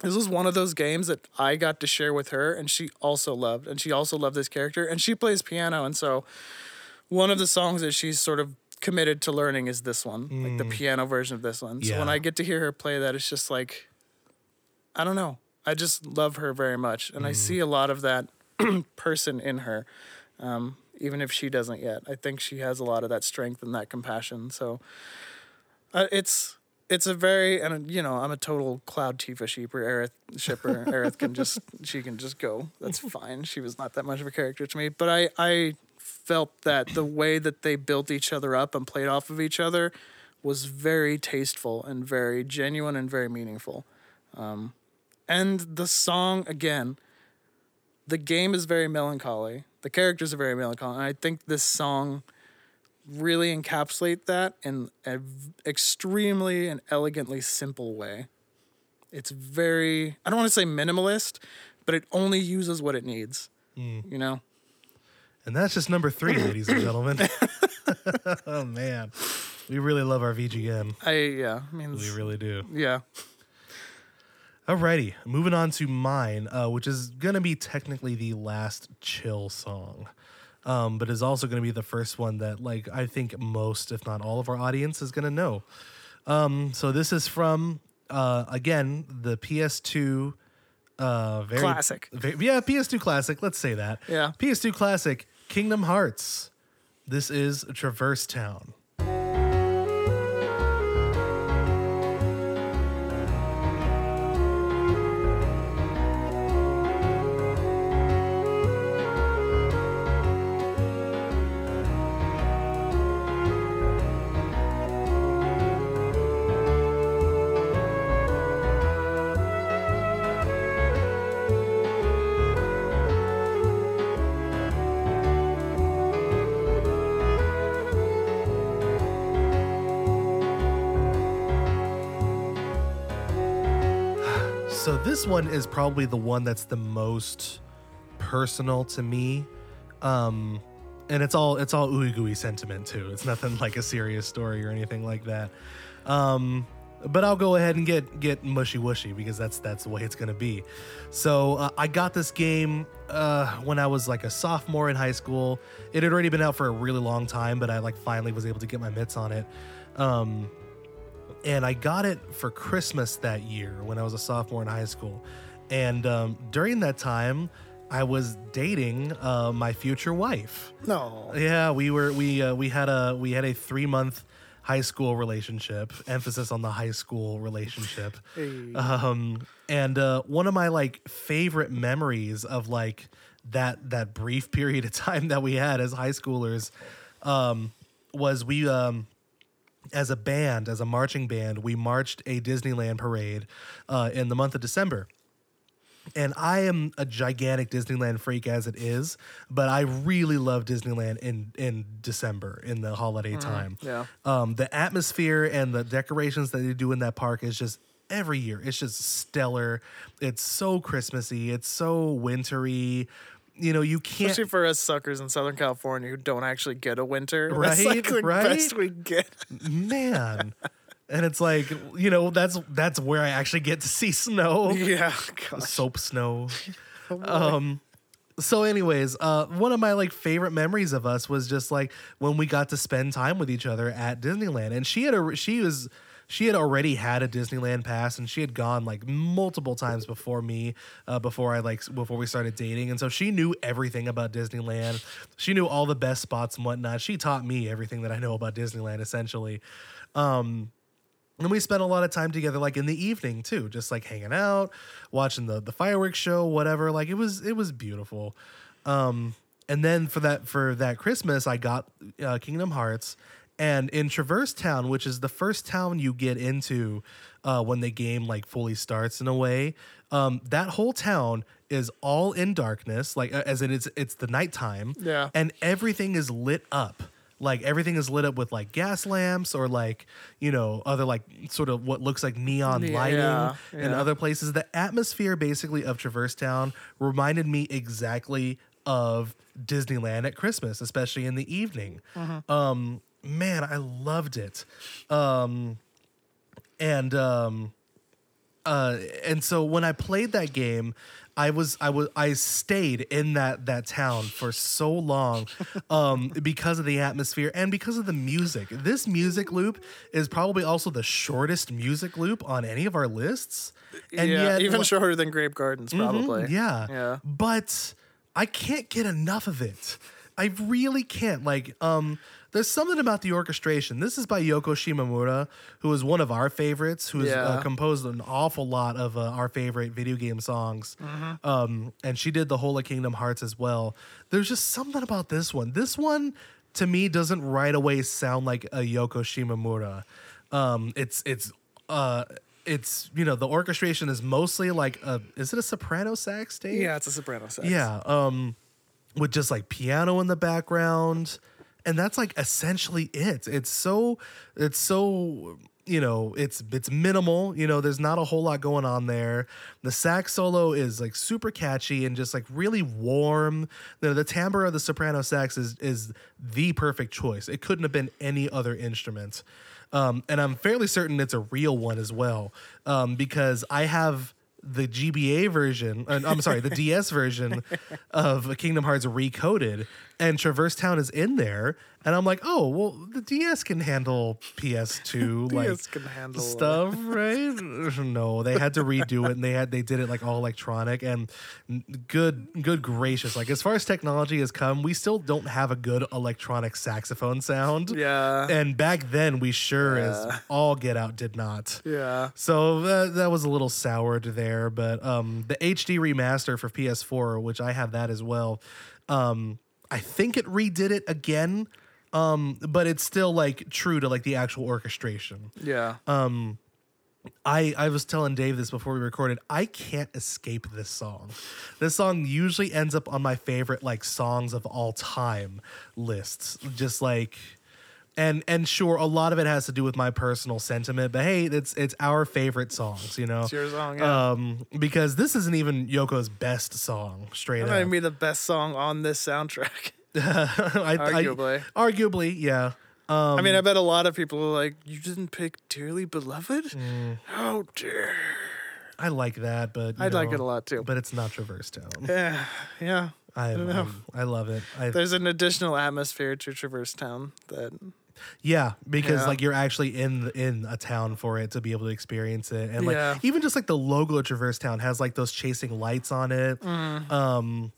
this was one of those games that I got to share with her, and she also loved, and she also loved this character, and she plays piano, and so one of the songs that she's sort of committed to learning is this one, mm. like the mm. piano version of this one. Yeah. So when I get to hear her play that, it's just like, I don't know, I just love her very much, and mm. I see a lot of that [CLEARS THROAT] person in her, um, even if she doesn't yet. I think she has a lot of that strength and that compassion. So uh, it's it's a very and you know I'm a total Cloud Tifa shipper. Aerith shipper. [LAUGHS] Aerith can just she can just go. That's fine. She was not that much of a character to me, but I I felt that the way that they built each other up and played off of each other was very tasteful and very genuine and very meaningful. Um, and the song again, the game is very melancholy. The characters are very melancholy. And I think this song really encapsulate that in an extremely and elegantly simple way. It's very, I don't want to say minimalist, but it only uses what it needs, mm. you know? And that's just number three, [COUGHS] ladies and gentlemen. [LAUGHS] oh, man. We really love our VGM. I, yeah. I mean, we really do. Yeah. Alrighty, moving on to mine, uh, which is gonna be technically the last chill song um, but is also going to be the first one that like I think most, if not all, of our audience is going to know. Um, so this is from uh, again the PS2 uh, very, classic. Very, yeah, PS2 classic. Let's say that. Yeah, PS2 classic. Kingdom Hearts. This is Traverse Town. One is probably the one that's the most personal to me. Um, and it's all it's all ooey gooey sentiment too. It's nothing [LAUGHS] like a serious story or anything like that. Um, but I'll go ahead and get get mushy wushy because that's that's the way it's gonna be. So uh, I got this game uh, when I was like a sophomore in high school. It had already been out for a really long time, but I like finally was able to get my mitts on it. Um, and I got it for Christmas that year when I was a sophomore in high school. And um, during that time, I was dating uh, my future wife. No. Yeah, we were we uh, we had a we had a three month high school relationship. Emphasis on the high school relationship. Hey. Um, and uh, one of my like favorite memories of like that that brief [LAUGHS] period of time that we had as high schoolers um, was we um, as a band, as a marching band, we marched a Disneyland parade uh, in the month of December. And I am a gigantic Disneyland freak as it is, but I really love Disneyland in in December in the holiday time. yeah. Um, the atmosphere and the decorations that they do in that park is just every year. It's just stellar. It's so Christmassy. It's so wintry. You know, you can't. Especially for us suckers in Southern California who don't actually get a winter. [LAUGHS] Right, That's like the right. best we get. man. And it's like, you know, that's that's where I actually get to see snow. yeah. Gosh. soap snow. [LAUGHS] Oh, um so anyways, uh one of my like favorite memories of us was just like when we got to spend time with each other at Disneyland and she had a she was she had already had a Disneyland pass and she had gone like multiple times before me uh, before I like before we started dating and so she knew everything about Disneyland. She knew all the best spots and whatnot. She taught me everything that I know about Disneyland essentially. Um and we spent a lot of time together, like in the evening too, just like hanging out, watching the the fireworks show, whatever. Like it was it was beautiful. Um, and then for that for that Christmas, I got uh, Kingdom Hearts, and in Traverse Town, which is the first town you get into uh, when the game like fully starts in a way. Um, that whole town is all in darkness, like as in it's it's the nighttime, Yeah. and everything is lit up like everything is lit up with like gas lamps or like you know other like sort of what looks like neon Yeah, lighting yeah. in other places the atmosphere basically of traverse town reminded me exactly of disneyland at christmas especially in the evening Mm-hmm. um man i loved it um and um uh and so when i played that game i was i was i stayed in that that town for so long [LAUGHS] um because of the atmosphere and because of the music this music loop is probably also the shortest music loop on any of our lists and yeah. yet Even shorter than Grape Gardens, probably. Mhm, yeah. Yeah. But I can't get enough of it. I really can't. Like, um, there's something about the orchestration. This is by Yoko Shimomura, who is one of our favorites, who has uh, composed an awful lot of uh, our favorite video game songs. Mm-hmm. Um, and she did the whole of Kingdom Hearts as well. There's just something about this one. This one, to me, doesn't right away sound like a Yoko Shimomura. Um, it's it's uh it's you know the orchestration is mostly like a is it a soprano sax stage? Yeah, it's a soprano sax. Yeah, um, with just like piano in the background, and that's like essentially it. It's so it's so you know it's it's minimal. You know, there's not a whole lot going on there. The sax solo is like super catchy and just like really warm. The the timbre of the soprano sax is is the perfect choice. It couldn't have been any other instrument. Um, and I'm fairly certain it's a real one as well, um, because I have the GBA version. uh, I'm sorry, the DS version [LAUGHS] of Kingdom Hearts Recoded, and Traverse Town is in there. And I'm like, oh well, the DS can handle PS2 [LAUGHS] like DS can handle stuff, right? [LAUGHS] no, they had to redo it, and they had they did it like all electronic. And good, good gracious, like as far as technology has come, we still don't have a good electronic saxophone sound. Yeah. And back then, we sure as all get out did not. Yeah. So that, that was a little soured there, but um, the HD remaster for PS4, which I have that as well, um, I think it redid it again, um, but it's still like true to like the actual orchestration. Yeah. I I was telling Dave this before we recorded. I can't escape this song. This song usually ends up on my favorite like songs of all time lists. Just like and and sure, a lot of it has to do with my personal sentiment, but hey, it's it's our favorite songs, you know. It's your song, yeah. Um, because this isn't even Yoko's best song, straight That up. might be the best song on this soundtrack. [LAUGHS] [LAUGHS] I, I- Arguably. arguably, yeah. Um, I mean, I bet a lot of people are like, you didn't pick Dearly Beloved? Mm. Oh, dear. I like that, but I'd like it a lot too. But it's not Traverse Town. Yeah. Yeah. I don't know. I, I love it. I, There's an additional atmosphere to Traverse Town that. Yeah, because Yeah. like you're actually in in a town for it to be able to experience it, and like Yeah. even just like the logo of Traverse Town has like those chasing lights on it. Mm. Um,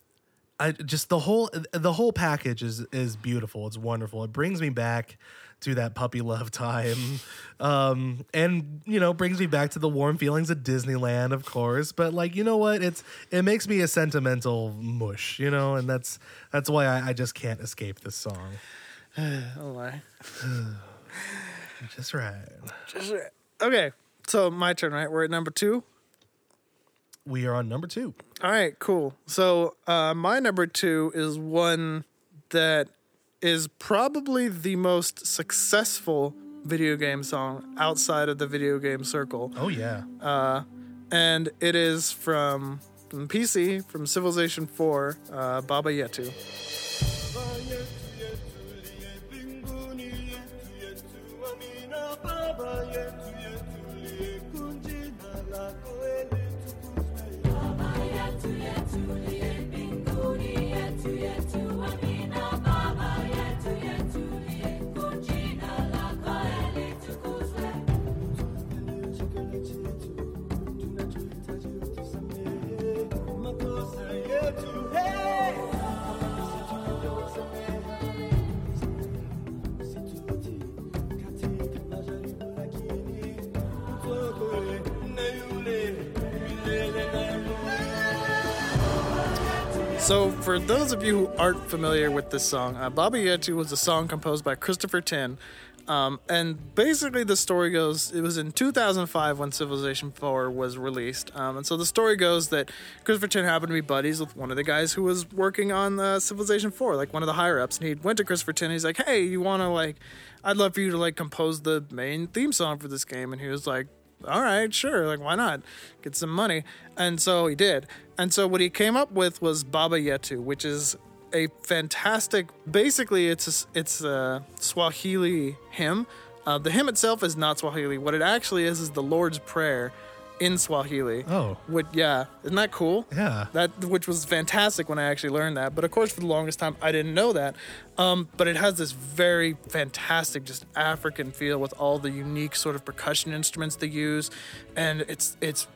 I just the whole the whole package is is beautiful. It's wonderful. It brings me back to that puppy love time, [LAUGHS] um, and you know brings me back to the warm feelings of Disneyland, of course. But like you know what, it's it makes me a sentimental mush, you know, and that's that's why I, I just can't escape this song. [SIGHS] Oh, my. [SIGHS] Just right. Just- right. Okay. So, my turn, right? We're at number two. we are on number two. All right, cool. So uh, my number two is one that is probably the most successful video game song outside of the video game circle, Oh yeah. Uh, and it is from, from PC from Civilization 4, uh, Baba Yetu. 么远处。So, for those of you who aren't familiar with this song, uh, Baba Yetu was a song composed by Christopher Tin. Um, and basically, the story goes it was in 2005 when Civilization 4 was released. Um, and so the story goes that Christopher Tin happened to be buddies with one of the guys who was working on uh, Civilization 4, like one of the higher ups. And he went to Christopher Tin. And he's like, hey, you want to, like, I'd love for you to, like, compose the main theme song for this game. And he was like, all right, sure, like why not? Get some money. And so he did. And so what he came up with was Baba Yetu, which is a fantastic basically it's a, it's a Swahili hymn. Uh, the hymn itself is not Swahili. What it actually is is the Lord's Prayer in Swahili. Oh. Which yeah, isn't that cool? Yeah. That which was fantastic when I actually learned that. But of course, for the longest time, I didn't know that. Um, but it has this very fantastic, just African feel with all the unique sort of percussion instruments they use, and it's it's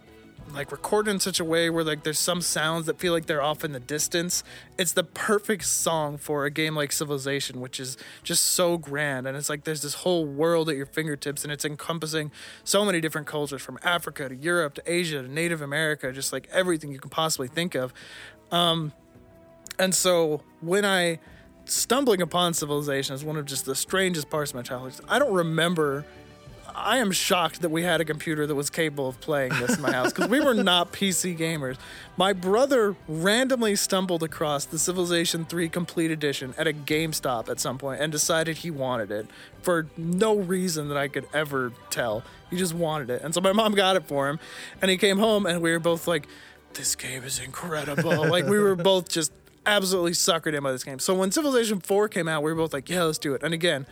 like recorded in such a way where like there's some sounds that feel like they're off in the distance. It's the perfect song for a game like Civilization, which is just so grand. And it's like there's this whole world at your fingertips and it's encompassing so many different cultures from Africa to Europe to Asia to Native America, just like everything you can possibly think of. Um, and so when I stumbling upon Civilization is one of just the strangest parts of my childhood. I don't remember I am shocked that we had a computer that was capable of playing this in my house because we were not [LAUGHS] PC gamers. My brother randomly stumbled across the Civilization 3 Complete Edition at a GameStop at some point and decided he wanted it for no reason that I could ever tell. He just wanted it. And so my mom got it for him and he came home and we were both like, this game is incredible. [LAUGHS] like we were both just absolutely suckered in by this game. So when Civilization 4 came out, we were both like, yeah, let's do it. And again,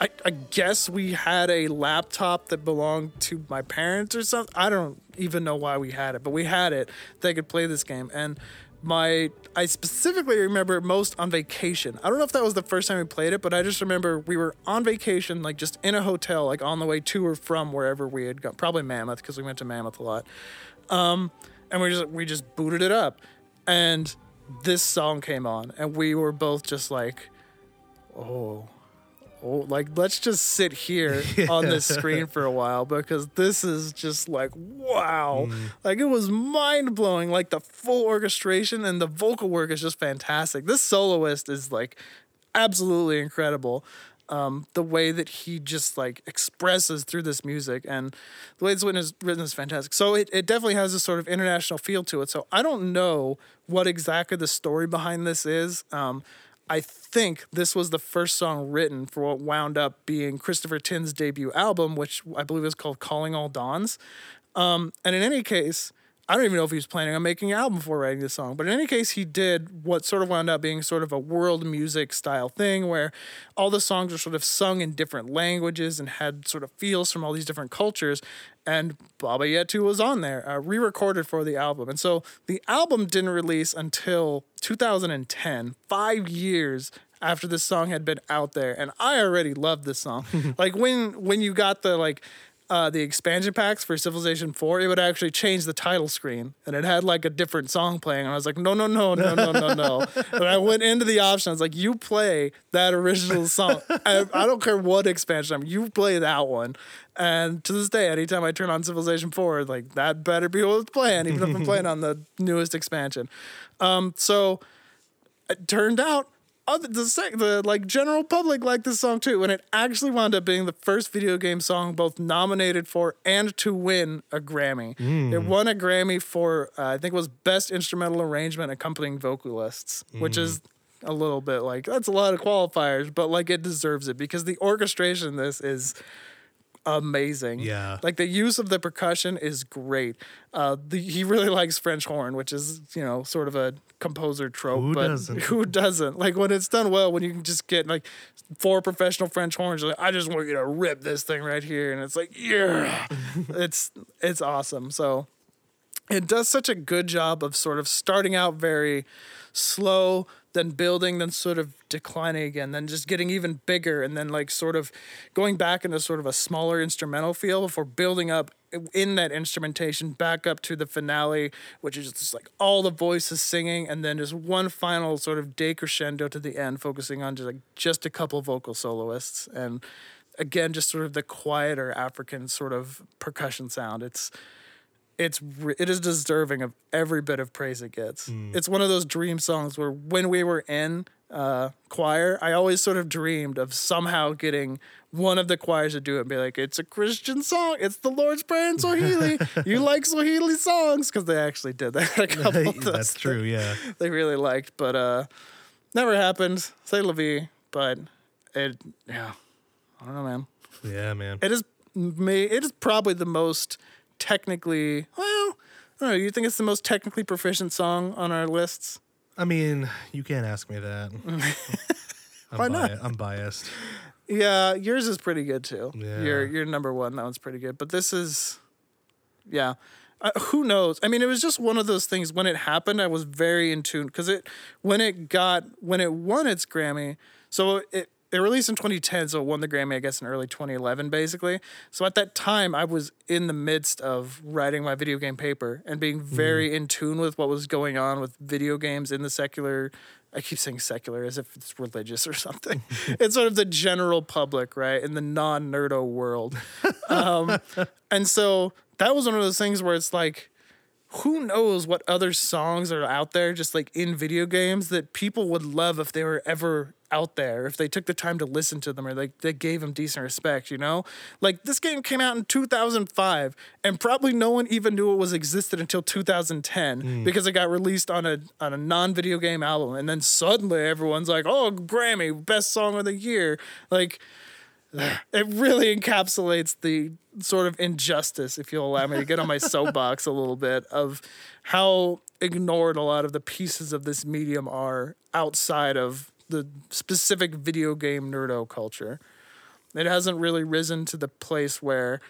I, I guess we had a laptop that belonged to my parents or something. I don't even know why we had it, but we had it They could play this game. And my I specifically remember most on vacation. I don't know if that was the first time we played it, but I just remember we were on vacation, like just in a hotel, like on the way to or from wherever we had gone. Probably Mammoth because we went to Mammoth a lot. Um, and we just we just booted it up, and this song came on, and we were both just like, oh oh, like let's just sit here [LAUGHS] on this screen for a while because this is just like wow. Like it was mind-blowing. Like the full orchestration and the vocal work is just fantastic. This soloist is like absolutely incredible. Um, the way that he just like expresses through this music and the way it's written is, written is fantastic. So it, it definitely has a sort of international feel to it. So I don't know what exactly the story behind this is. Um, I think this was the first song written for what wound up being Christopher Tin's debut album, which I believe is called Calling All Dawns. Um, and in any case, I don't even know if he was planning on making an album before writing this song, but in any case, he did what sort of wound up being sort of a world music style thing where all the songs were sort of sung in different languages and had sort of feels from all these different cultures. And Baba Yetu was on there, uh, re recorded for the album. And so the album didn't release until 2010, five years after this song had been out there and i already loved this song [LAUGHS] like when when you got the like uh, the expansion packs for Civilization 4, it would actually change the title screen and it had like a different song playing. And I was like, no, no, no, no, no, no, no. [LAUGHS] But I went into the option. I was like, you play that original song. I, I don't care what expansion I'm, you play that one. And to this day, anytime I turn on Civilization 4, like that better be what it's playing, even if I'm playing on the newest expansion. Um, so it turned out other the sec, the like general public liked this song too, and it actually wound up being the first video game song both nominated for and to win a Grammy. It won a Grammy for uh, I think it was best instrumental arrangement accompanying vocalists, which is a little bit like that's a lot of qualifiers, but like it deserves it because the orchestration in this is amazing. Yeah. Like the use of the percussion is great. Uh, the, he really likes French horn, which is, you know, sort of a composer trope. Who but doesn't? [LAUGHS] Who doesn't? Like when it's done well, when you can just get like four professional French horns, like, I just want you to rip this thing right here. And it's like, yeah. it's it's awesome. So it does such a good job of sort of starting out very slow, then building, then sort of declining again, then just getting even bigger, and then like sort of going back into sort of a smaller instrumental feel before building up in that instrumentation back up to the finale, which is just like all the voices singing, and then just one final sort of decrescendo to the end, focusing on just like just a couple vocal soloists and again just sort of the quieter African sort of percussion sound. It's it's it is deserving of every bit of praise it gets. It's one of those dream songs where when we were in uh, choir, I always sort of dreamed of somehow getting one of the choirs to do it and be like, "It's a Christian song. It's the Lord's Prayer in Swahili. [LAUGHS] you like Swahili songs?" Because they actually did that. A couple of those That's true. Yeah. [LAUGHS] they really liked, but uh, never happened. Say la vie, but it yeah, I don't know, man. Yeah, man. It is may it is probably the most technically well. I don't know. You think it's the most technically proficient song on our lists? I mean, you can't ask me that. [LAUGHS] I'm Why not? bi- I'm biased. Yeah, yours is pretty good too. Yeah. Your your number one, that one's pretty good. But this is, yeah. Uh, who knows? I mean, it was just one of those things. When it happened, I was very in tune because it when it got when it won its Grammy. So it it released in 2010, so it won the Grammy, I guess, in early 2011, basically. So at that time, I was in the midst of writing my video game paper and being very in tune with what was going on with video games in the secular. I keep saying secular as if it's religious or something. [LAUGHS] it's sort of the general public, right, in the non nerdo world. [LAUGHS] Um, and so that was one of those things where it's like, who knows what other songs are out there just like in video games that people would love if they were ever out there if they took the time to listen to them or like they gave them decent respect you know? Like this game came out in 2005 and probably no one even knew it was existed until 2010 hmm. because it got released on a on a non-video game album and then suddenly everyone's like oh grammy best song of the year. Like [SIGHS] it really encapsulates the sort of injustice, if you'll allow me to get on my soapbox a little bit, of how ignored a lot of the pieces of this medium are outside of the specific video game nerdo culture. It hasn't really risen to the place where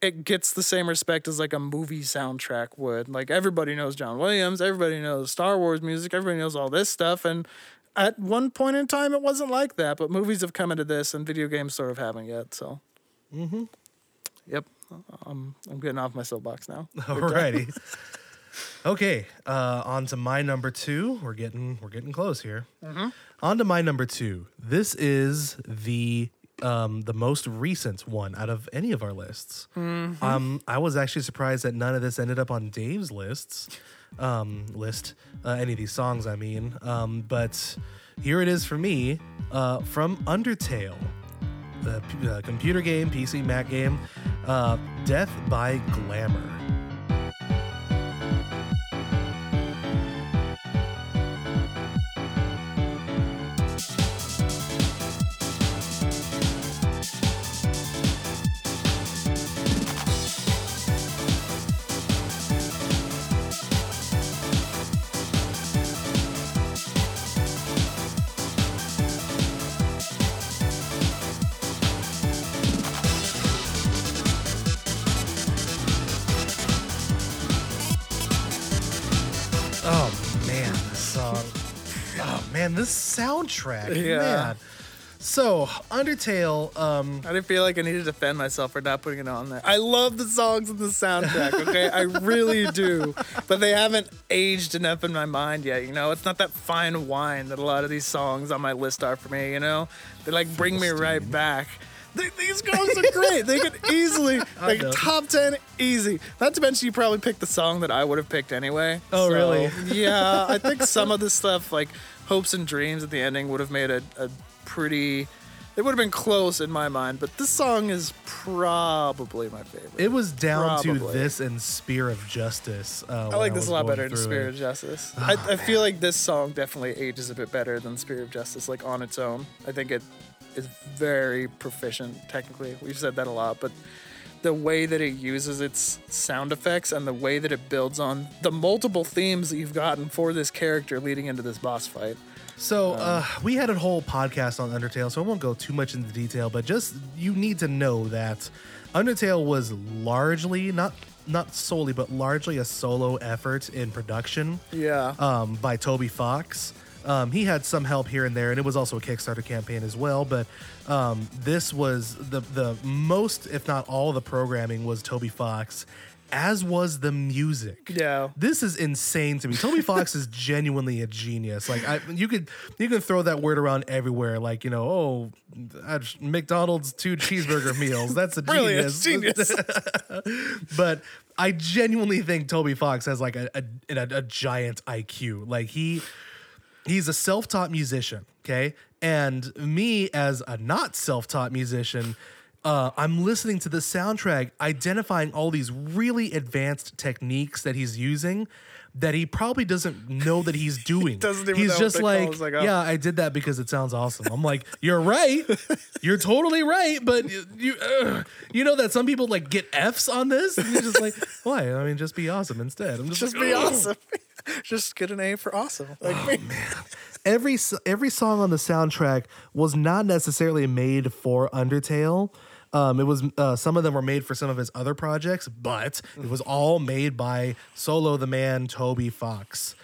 it gets the same respect as like a movie soundtrack would. Like everybody knows John Williams, everybody knows Star Wars music, everybody knows all this stuff. And at one point in time, it wasn't like that. But movies have come into this, and video games sort of haven't yet. So, mm-hmm. Yep, um, I'm getting off my soapbox now. [LAUGHS] Alrighty. okay, uh, on to my number two. We're getting we're getting close here. On to my number two. This is the um, the most recent one out of any of our lists. Um, I was actually surprised that none of this ended up on Dave's lists um, list. Uh, any of these songs, I mean. Um, but here it is for me uh, from Undertale uh, computer game, PC, Mac game, uh, Death by Glamour. Oh man, this song. Oh man, this soundtrack. Yeah. Man. So Undertale, um, I didn't feel like I needed to defend myself for not putting it on there. I love the songs in the soundtrack, okay? I really [LAUGHS] do. But they haven't aged enough in my mind yet, you know? It's not that fine wine that a lot of these songs on my list are for me, you know? They like bring me right back. They, these songs are great. They could [LAUGHS] easily, like, know. top 10 easy. Not to mention, you probably picked the song that I would have picked anyway. Oh, So, really? yeah, I [LAUGHS] think some of the stuff, like, hopes and dreams at the ending would have made a, a pretty. It would have been close in my mind, but this song is probably my favorite. It was down to this and Spear of Justice. Uh, I like this was a lot better than it. of Justice. Oh, I, I feel like this song definitely ages a bit better than Spear of Justice, like on its own. I think it is very proficient technically. We've said that a lot, but the way that it uses its sound effects and the way that it builds on the multiple themes that you've gotten for this character leading into this boss fight. So Um, uh, we had a whole podcast on Undertale, so I won't go too much into detail, but just you need to know that Undertale was largely not not solely, but largely a solo effort in production Yeah. um, by Toby Fox. Um, he had some help here and there, and it was also a Kickstarter campaign as well. But um, this was the the most, if not all, the programming was Toby Fox, as was the music. Yeah. This is insane to me. Toby Fox is [LAUGHS] genuinely a genius. Like I, you could you can throw that word around everywhere. Like you know, oh, McDonald's two cheeseburger meals. That's a [LAUGHS] genius. genius. [LAUGHS] but I genuinely think Toby Fox has like a, a, a, a giant IQ. Like he he's a self-taught musician, okay? And me as a not self-taught musician, uh, I'm listening to the soundtrack, identifying all these really advanced techniques that he's using that he probably doesn't know that he's [LAUGHS] doing. doesn't even he's just like, like, oh. yeah, I did that because it sounds awesome. I'm like, you're right, you're totally right, but you you, ugh. you know that some people like get Fs on this, and you're just like, [LAUGHS] why? I mean, just be awesome instead. I'm just, Just like, be awesome. [LAUGHS] Just get an A for awesome. Like Oh, me. every every song on the soundtrack was not necessarily made for Undertale. Um, it was uh, some of them were made for some of his other projects, but it was all made by solo the man Toby Fox.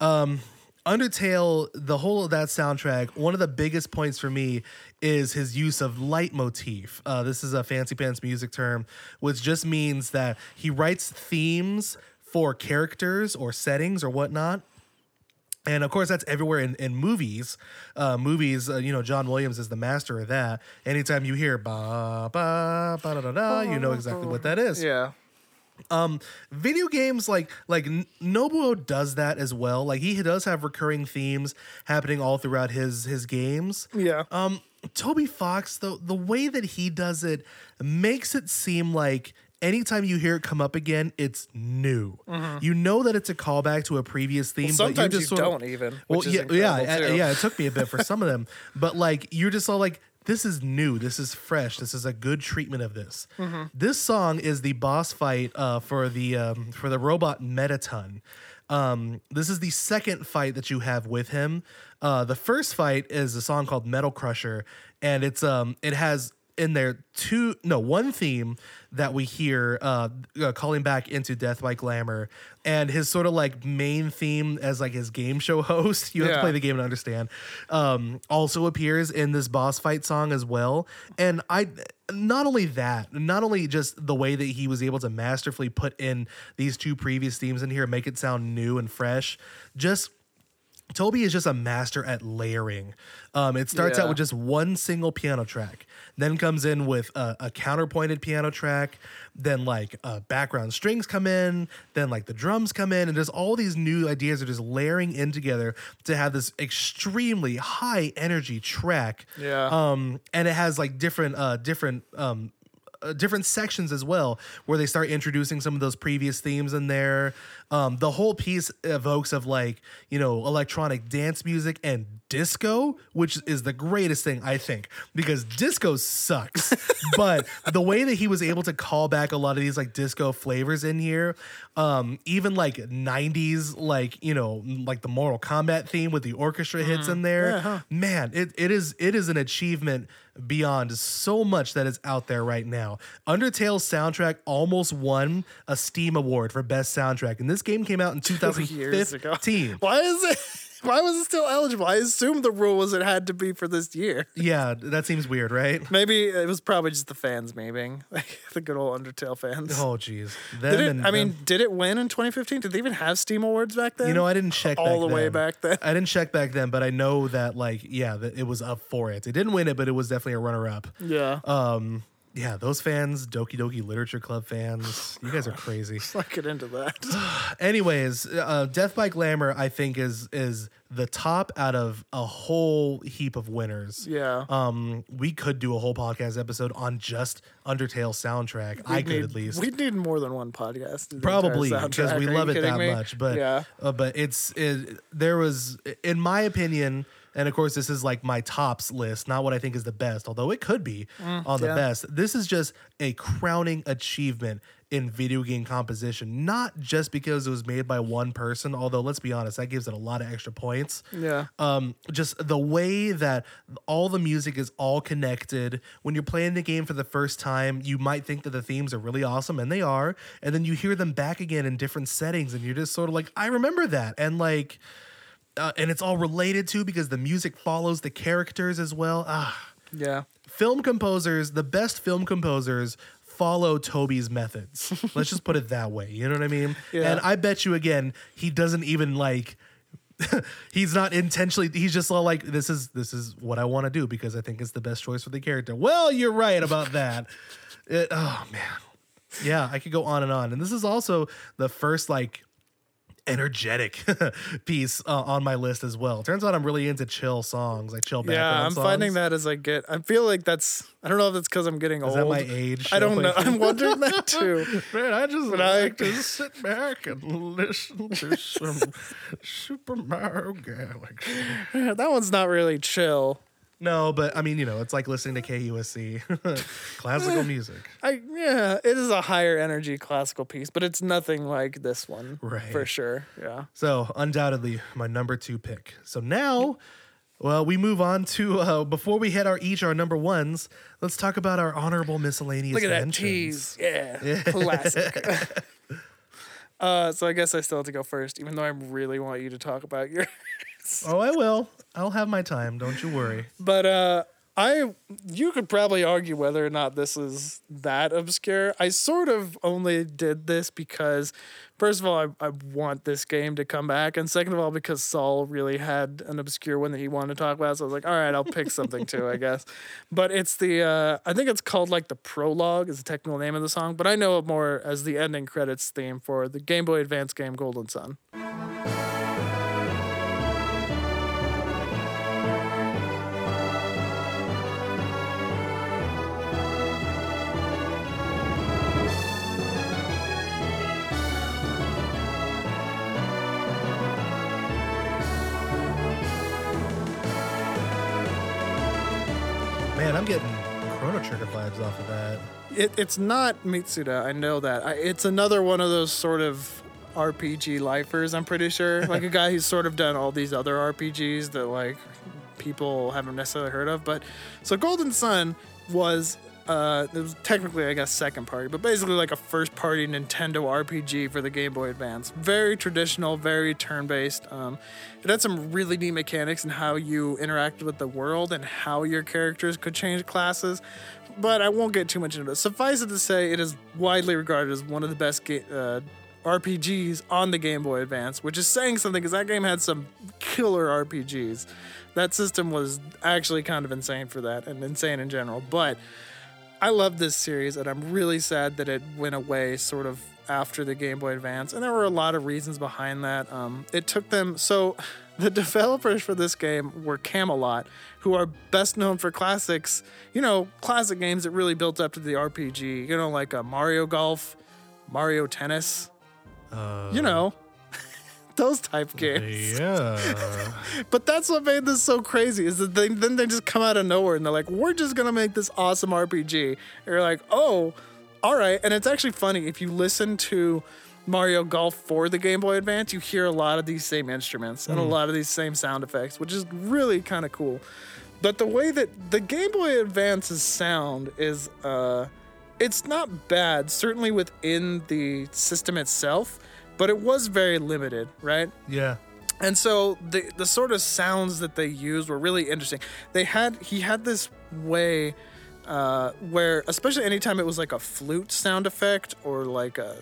Um, Undertale, the whole of that soundtrack, one of the biggest points for me is his use of leitmotif. Uh, this is a fancy pants music term, which just means that he writes themes for characters or settings or whatnot. And of course, that's everywhere in, in movies. Uh, movies, uh, you know, John Williams is the master of that. Anytime you hear ba ba ba da da da, you know exactly what that is. Yeah. Um, Video games like like Nobuo does that as well. Like he does have recurring themes happening all throughout his his games. Yeah. Um, Toby Fox, though, the way that he does it makes it seem like anytime you hear it come up again, it's new. You know that it's a callback to a previous theme. but Sometimes you just sort of- don't even. Well, yeah, yeah, too. yeah. It took me a bit for some of them, [LAUGHS] but like you're just all like, this is new, this is fresh, this is a good treatment of this. Mm-hmm. This song is the boss fight uh, for the um, for the robot Mettaton. Um, this is the second fight that you have with him. Uh, the first fight is a song called Metal Crusher, and it's um it has in there two no one theme that we hear uh, uh calling back into death by glamour and his sort of like main theme as like his game show [LAUGHS] host. You have to play the game to understand. Um also appears in this boss fight song as well. And i not only that not only just the way that he was able to masterfully put in these two previous themes in here make it sound new and fresh just Toby is just a master at layering. Um, it starts out with just one single piano track, then comes in with a, a counterpointed piano track, then like uh, background strings come in, then like the drums come in, and there's all these new ideas are just layering in together to have this extremely high energy track. Yeah. Um, and it has like different, uh, different, um, uh, different sections as well where they start introducing some of those previous themes in there um, the whole piece evokes of like you know electronic dance music and disco which is the greatest thing i think because disco sucks [LAUGHS] but the way that he was able to call back a lot of these like disco flavors in here um, even like 90s like you know like the mortal kombat theme with the orchestra hits in there man it, it is it is an achievement beyond so much that is out there right now. Undertale's soundtrack almost won a Steam award for best soundtrack, and this game came out in [LAUGHS] Years ago. 2015. Why is it? Why was it still eligible? I assumed the rule was it had to be for this year. [LAUGHS] yeah, that seems weird, right? Maybe it was probably just the fans, maybe [LAUGHS] like the good old Undertale fans. Oh, jeez. Them did it? and I mean, did it win in 2015? Did they even have Steam Awards back then? you know, I didn't check all back the way back then. I didn't check back then, but I know that like yeah, that it was up for it. It didn't win it, but it was definitely a runner up. Yeah. Um, yeah, those fans, Doki Doki Literature Club fans, [SIGHS] you guys are crazy. Let's not get into that. [SIGHS] Anyways, uh, Death by Glamour, I think is is the top out of a whole heap of winners. yeah. Um, we could do a whole podcast episode on just Undertale soundtrack. I We'd could need- at least. We'd need more than one podcast. to do the Probably because we. Are love it that me? much, but yeah. uh, but it's it, there was, in my opinion, and of course this is like my tops list, not what I think is the best, although it could be on the Mm, yeah. best. This is just a crowning achievement in video game composition, not just because it was made by one person, although let's be honest, that gives it a lot of extra points Yeah. um, just the way that all the music is all connected. When you're playing the game for the first time, you might think that the themes are really awesome, and they are. And then you hear them back again in different settings, and you're just sort of like, I remember that. And like, uh, and it's all related to because the music follows the characters as well. Ah, Yeah. film composers, the best film composers follow Toby's methods. [LAUGHS] Let's just put it that way. You know what I mean? Yeah. And I bet you again, he doesn't even like [LAUGHS] he's not intentionally he's just all like this is this is what I want to do because I think it's the best choice for the character. Well, you're right about that. [LAUGHS] It, oh man. Yeah, I could go on and on. And this is also the first like energetic [LAUGHS] piece uh, on my list as well. Turns out I'm really into chill songs, like chill background Yeah, I'm songs. finding that as I get. I feel like that's. I don't know if that's because I'm getting Is old. that my age? I don't know. I'm [LAUGHS] wondering that too. Man, I just But I- like to sit back and listen to [LAUGHS] some Super Mario Galaxy. that one's not really chill. No, but I mean, you know, it's like listening to KUSC, [LAUGHS] classical music. I yeah, it is a higher energy classical piece, but it's nothing like this one, Right. For sure. Yeah. So, undoubtedly, my number two pick. So now, well, we move on to uh, before we hit our each our number ones. Let's talk about our honorable miscellaneous. Look at that mentions. tease. Yeah. [LAUGHS] Classic. [LAUGHS] uh, so I guess I still have to go first, even though I really want you to talk about your. [LAUGHS] Oh, I will. I'll have my time. Don't you worry. But uh I you could probably argue whether or not this is that obscure. I sort of only did this because first of all I, I want this game to come back and second of all because Saul really had an obscure one that he wanted to talk about. So I was like, all right, I'll pick something too, I guess. [LAUGHS] But it's the uh I think it's called like the prologue is the technical name of the song, but I know it more as the ending credits theme for the Game Boy Advance game Golden Sun. It, it's not Mitsuda. I know that. I, it's another one of those sort of RPG lifers. I'm pretty sure, like a [LAUGHS] guy who's sort of done all these other RPGs that like people haven't necessarily heard of. But so Golden Sun was. Uh, it was technically, I guess, second party, but basically like a first party Nintendo RPG for the Game Boy Advance. Very traditional, very turn based. Um, it had some really neat mechanics in how you interacted with the world and how your characters could change classes but I won't get too much into it. Suffice it to say, it is widely regarded as one of the best ga- uh, RPGs on the Game Boy Advance, which is saying something because that game had some killer RPGs. That system was actually kind of insane for that and insane in general. But I love this series, and I'm really sad that it went away sort of after the Game Boy Advance. And there were a lot of reasons behind that. Um, it took them so. The developers for this game were Camelot, who are best known for classics, you know, classic games that really built up to the RPG, you know, like a Mario Golf, Mario Tennis, Uh, you know, [LAUGHS] those type games. yeah. [LAUGHS] But that's what made this so crazy is that they then they just come out of nowhere and they're like, we're just gonna make this awesome RPG. And you're like, oh, all right. And it's actually funny if you listen to Mario Golf for the Game Boy Advance, you hear a lot of these same instruments and a lot of these same sound effects, which is really kind of cool. But the way that the Game Boy Advance's sound is, uh, it's not bad, certainly within the system itself, but it was very limited, right? yeah. And so the the sort of sounds that they used were really interesting. They had he had this way uh, where, especially anytime it was like a flute sound effect or like a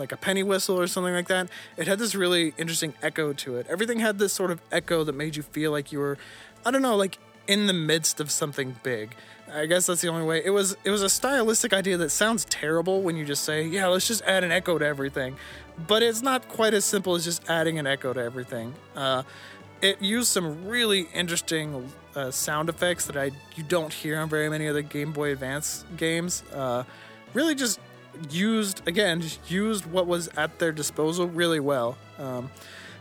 like a penny whistle or something like that, it had this really interesting echo to it. Everything had this sort of echo that made you feel like you were, I don't know, like in the midst of something big. I guess that's the only way. It was it was a stylistic idea that sounds terrible when you just say, "Yeah, let's just add an echo to everything," but it's not quite as simple as just adding an echo to everything. Uh, it used some really interesting uh, sound effects that I you don't hear on very many other Game Boy Advance games. Uh, really, just used again, just used what was at their disposal really well. Um,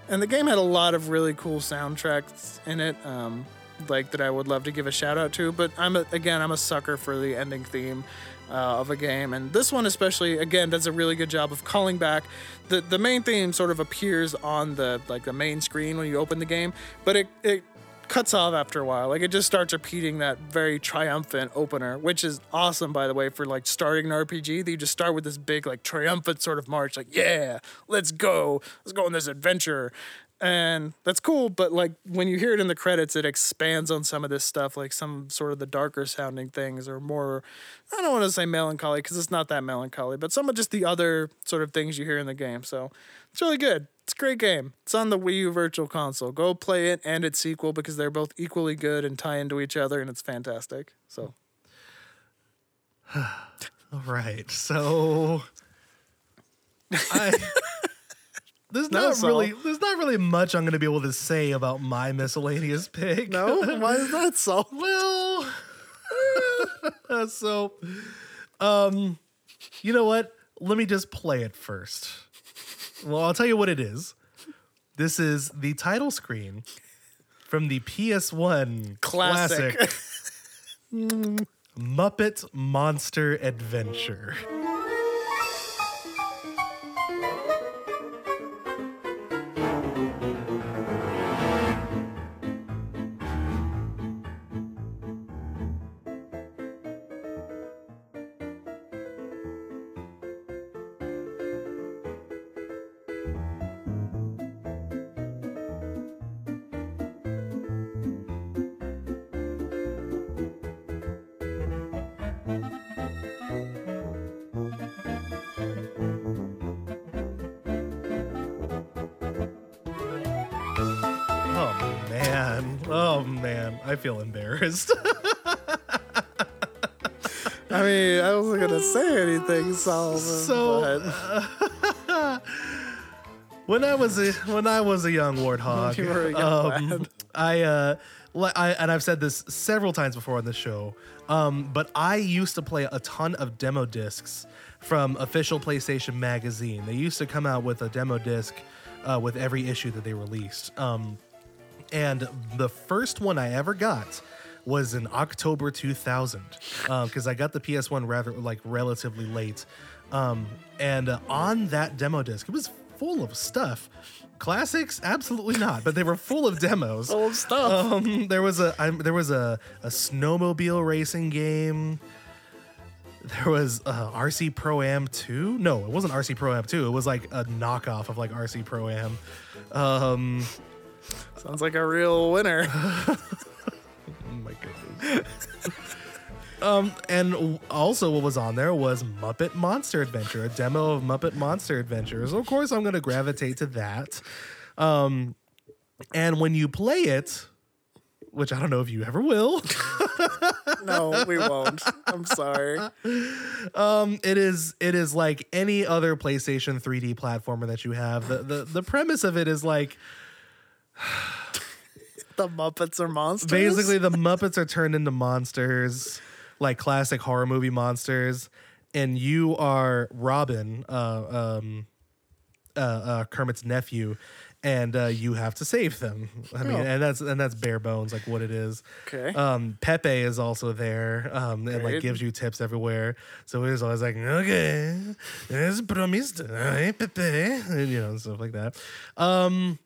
and the game had a lot of really cool soundtracks in it. Um, like that I would love to give a shout out to. But I'm a, again I'm a sucker for the ending theme uh, of a game, and this one especially again does a really good job of calling back. the The main theme sort of appears on the like the main screen when you open the game, but it it cuts off after a while. Like it just starts repeating that very triumphant opener, which is awesome by the way for like starting an RPG. That you just start with this big like triumphant sort of march, like yeah, let's go, let's go on this adventure, and that's cool but like when you hear it in the credits it expands on some of this stuff like some sort of the darker sounding things or more i don't want to say melancholy because it's not that melancholy but some of just the other sort of things you hear in the game so it's really good it's a great game it's on the wii u virtual console go play it and its sequel because they're both equally good and tie into each other and it's fantastic so [SIGHS] All right. So I [LAUGHS] there's No, not really there's not really much I'm going to be able to say about my miscellaneous pick. no why is that so [LAUGHS] well, [LAUGHS] so um you know what? Let me just play it first. Well, I'll tell you what it is. This is the title screen from the PS1 Classic. classic [LAUGHS] Muppet Monster Adventure. Feel embarrassed. [LAUGHS] i mean i wasn't gonna say anything so So, [LAUGHS] when I was a when I was a young warthog, [LAUGHS] You were a young um, lad. I uh, I and I've said this several times before on the show, um, but I used to play a ton of demo discs from official PlayStation magazine. They used to come out with a demo disc uh, with every issue that they released. Um, and the first one I ever got was in October 2000 because I got the PS1 rather like relatively late. Um, and uh, on that demo disc, it was full of stuff. Classics, absolutely not, but they were full of demos. [LAUGHS] Full of stuff. Um, there was a I, there was a, a snowmobile racing game. There was uh, RC Pro Am 2. No, it wasn't RC Pro Am 2. It was like a knockoff of like RC Pro Am. Um, Sounds like a real winner. [LAUGHS] Oh my goodness. um, and also what was on there was Muppet Monster Adventure, a demo of Muppet Monster Adventure. So of course I'm gonna gravitate to that. Um, and when you play it, which I don't know if you ever will, [LAUGHS] No, we won't. I'm sorry. um, it is it is like any other PlayStation 3D platformer that you have. The the, the premise of it is like [SIGHS] The Muppets are monsters. basically the Muppets are turned into monsters, like classic horror movie monsters, and you are Robin, uh, um, uh, uh, Kermit's nephew, and uh, you have to save them. I mean, Oh. and that's and that's bare bones, like what it is. Okay. Um, Pepe is also there, um, and like gives you tips everywhere. So he's always like, okay, es promised, hey, Pepe, and, you know, stuff like that. Um,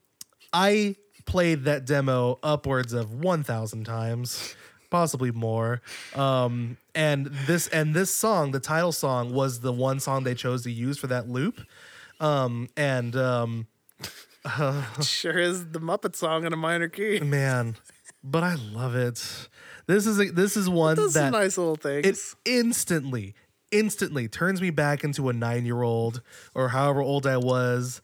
I played that demo upwards of 1000 times possibly more um and this and this song the title song was the one song they chose to use for that loop um and um [LAUGHS] sure is the Muppet song in a minor key. man but i love it this is a, this is one Those that are nice little things. it instantly instantly turns me back into a nine year old or however old i was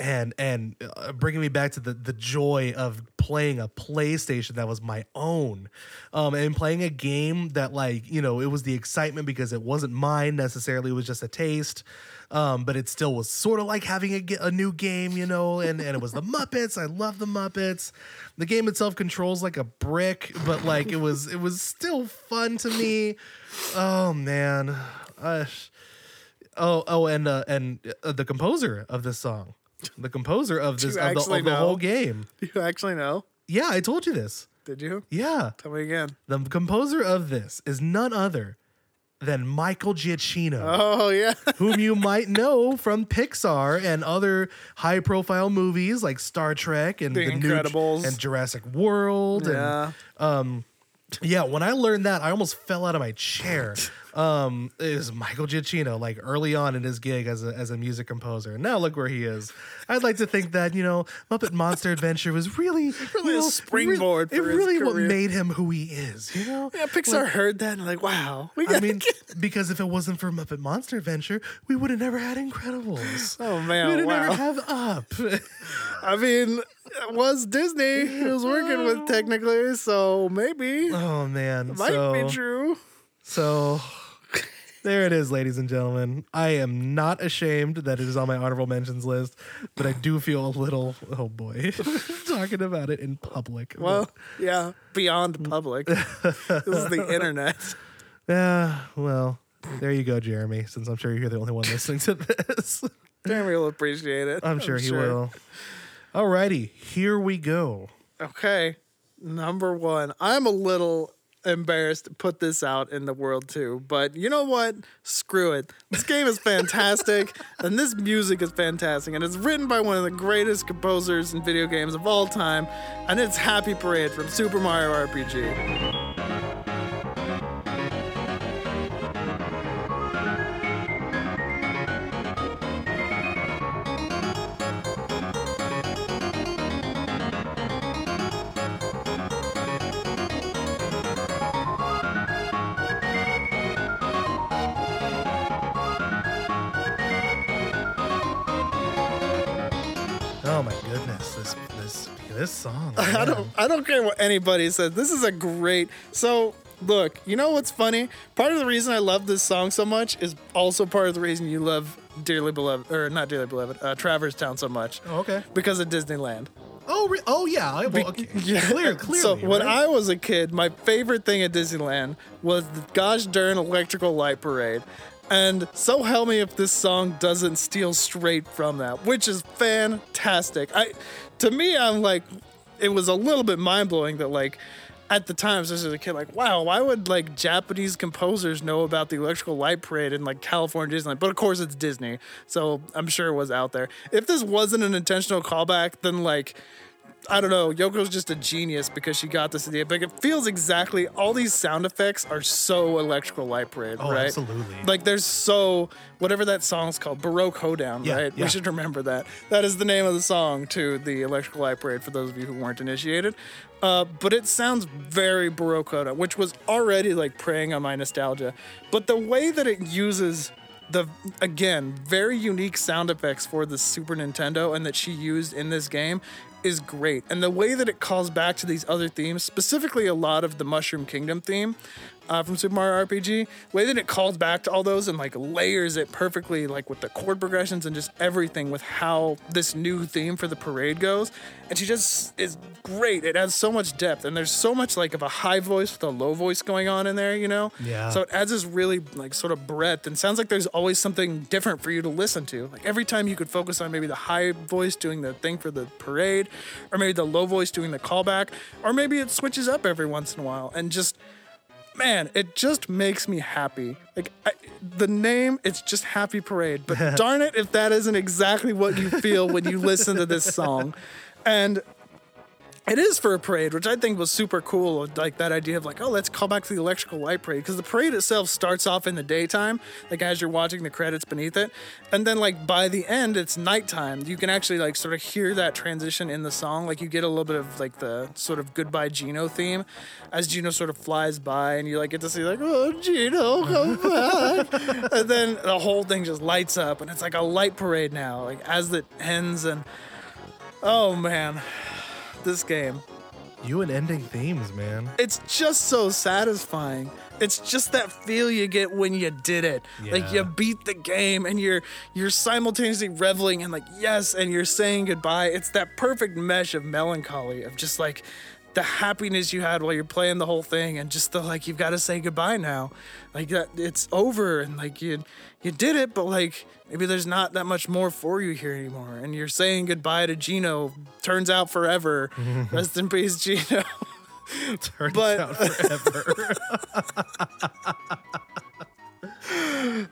and and uh, bringing me back to the the joy of playing a PlayStation that was my own, um, and playing a game that like you know it was the excitement because it wasn't mine necessarily; it was just a taste. Um, but it still was sort of like having a, a new game, you know, and, and it was the Muppets. I love the Muppets. The game itself controls like a brick, but like it was it was still fun to me. Oh man. Uh, oh oh and uh, and uh, the composer of this song. [LAUGHS] The composer of this of the, of the whole game. Do [LAUGHS] you actually know? Yeah, I told you this. Did you? Yeah. Tell me again. The composer of this is none other than Michael Giacchino Oh yeah. [LAUGHS] whom you might know from Pixar and other high profile movies like Star Trek and The new Ju- Incredibles. and Jurassic World. yeah. And yeah, when I learned that, I almost fell out of my chair. Um, it was Michael Giacchino, like early on in his gig as a, as a music composer. And now look where he is. I'd like to think that, you know, Muppet Monster Adventure was really, [LAUGHS] Really you a know, springboard It for his really what made him who he is, you know? Yeah, Pixar heard that and like, wow. We I mean, [LAUGHS] because if it wasn't for Muppet Monster Adventure, we would have never had Incredibles. [LAUGHS] Oh man. we would wow. never have Up. I mean, it was Disney he was working with technically, so maybe oh man, might so be true. so there it is, ladies and gentlemen. I am not ashamed that it is on my honorable mentions list, but I do feel a little oh boy [LAUGHS] talking about it in public. Well, yeah, beyond public. [LAUGHS] this is the internet. yeah, well, there you go, Jeremy. Since I'm sure you're the only one listening to this. [LAUGHS] Jeremy will appreciate it. I'm sure he will. Alrighty, here we go. Okay, number one. I'm a little embarrassed to put this out in the world too, but you know what? Screw it. This game is fantastic, [LAUGHS] and this music is fantastic, and it's written by one of the greatest composers in video games of all time, and it's Happy Parade from Super Mario RPG. I don't care what anybody says. This is a great so look, you know what's funny? Part of the reason I love this song so much is also part of the reason you love Dearly Beloved or not Dearly Beloved, uh, Traverse Town so much. Oh, okay. Because of Disneyland. Oh, re- oh yeah. I, well, okay. [LAUGHS] Yeah. Clear, clearly. So when? I was a kid, my favorite thing at Disneyland was the gosh darn electrical light parade. And so help me if this song doesn't steal straight from that, which is fantastic. I to me, I'm like, it was a little bit mind blowing that like at the time, especially as a kid, like, wow, why would like Japanese composers know about the electrical light parade in like California Disneyland? But of course it's Disney, so I'm sure it was out there. If this wasn't an intentional callback, then like I don't know. Yoko's just a genius because she got this idea. But it feels exactly all these sound effects are so electrical light parade, Oh, right? absolutely. Like there's so whatever that song's called, Baroque Hoedown, Yeah, right? yeah. We should remember that. That is the name of the song to the electrical light parade for those of you who weren't initiated. Uh, but it sounds very Baroque Hoedown, which was already like preying on my nostalgia. But the way that it uses the again very unique sound effects for the Super Nintendo and that she used in this game is great. And the way that it calls back to these other themes, specifically a lot of the Mushroom Kingdom theme uh, from Super Mario RPG, the way that it calls back to all those and like layers it perfectly, like with the chord progressions and just everything with how this new theme for the parade goes. And she just is great. It adds so much depth, and there's so much like of a high voice with a low voice going on in there, you know? Yeah. So it adds this really like sort of breadth and sounds like there's always something different for you to listen to. Like every time you could focus on maybe the high voice doing the thing for the parade, or maybe the low voice doing the callback, or maybe it switches up every once in a while and just man, it just makes me happy. Like I, the name, it's just Happy Parade. But [LAUGHS] darn it, if that isn't exactly what you feel when you listen to this song, and It is for a parade, which I think was super cool. Like that idea of like, oh, let's call back to the electrical light parade because the parade itself starts off in the daytime, like as you're watching the credits beneath it, and then like by the end it's nighttime. You can actually like sort of hear that transition in the song. Like you get a little bit of like the sort of goodbye Gino theme as Gino sort of flies by, and you like get to see like, oh, Gino, come [LAUGHS] back, and then the whole thing just lights up, and it's like a light parade now. Like as it ends, and oh man this game. You and ending themes, man. It's just so satisfying. It's just that feel you get when you did it. Like you beat the game and you're you're simultaneously reveling and like yes and you're saying goodbye. It's that perfect mesh of melancholy of just like the happiness you had while you're playing the whole thing and just the like you've got to say goodbye now. Like that it's over and like you you did it but like maybe there's not that much more for you here anymore and you're saying goodbye to Gino. Turns out forever. [LAUGHS] Rest in peace Gino. Turns But- out forever.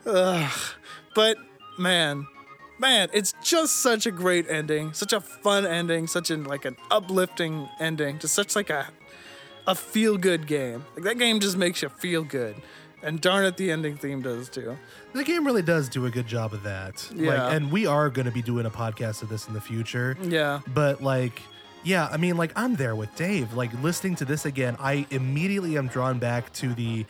[LAUGHS] But man, man, it's just such a great ending, such a fun ending, such an like an uplifting ending, just such like a a feel good game. Like that game just makes you feel good. And darn it, the ending theme does too. the game really does do a good job of that. Yeah. Like, and we are going to be doing a podcast of this in the future. Yeah. But like, yeah, I mean, like I'm there with Dave. Like listening to this again, I immediately am drawn back to the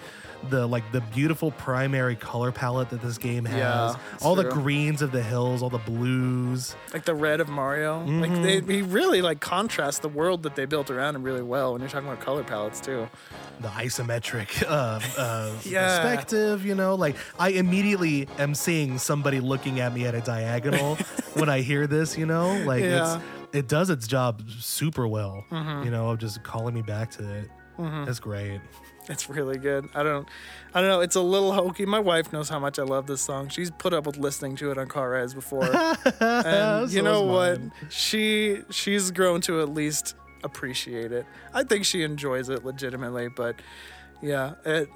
the like the beautiful primary color palette that this game has. Yeah, it's all the greens of the hills, all the blues. Like the red of Mario. Like they he really like contrasts the world that they built around him really well when you're talking about color palettes too. the isometric [LAUGHS] uh, uh, [LAUGHS] Yeah. perspective, you know, like I immediately am seeing somebody looking at me at a diagonal [LAUGHS] when I hear this, you know, like Yeah. it's it does its job super well, Mm-hmm. you know, of just calling me back to it. That's great. It's really good. I don't, I don't know. It's a little hokey. My wife knows how much I love this song. She's put up with listening to it on car rides before, [LAUGHS] and you know what? She she's grown to at least appreciate it. I think she enjoys it legitimately, but yeah, it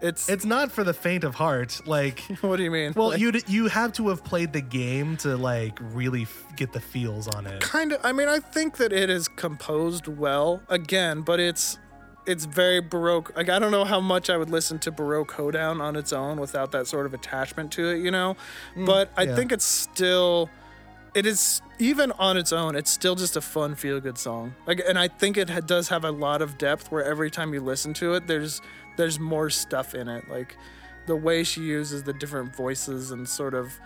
it's. It's not for the faint of heart. Like, [LAUGHS] what do you mean? well, Like, you you have to have played the game to like really f- get the feels on it. kind of. I mean, I think that it is composed well again, but it's it's very baroque. Like I don't know how much I would listen to Baroque Hoedown on its own without that sort of attachment to it, you know. Mm, but I yeah. think it's still it is even on its own it's still just a fun feel good song like and i think it ha- does have a lot of depth where every time you listen to it there's there's more stuff in it like the way she uses the different voices and sort of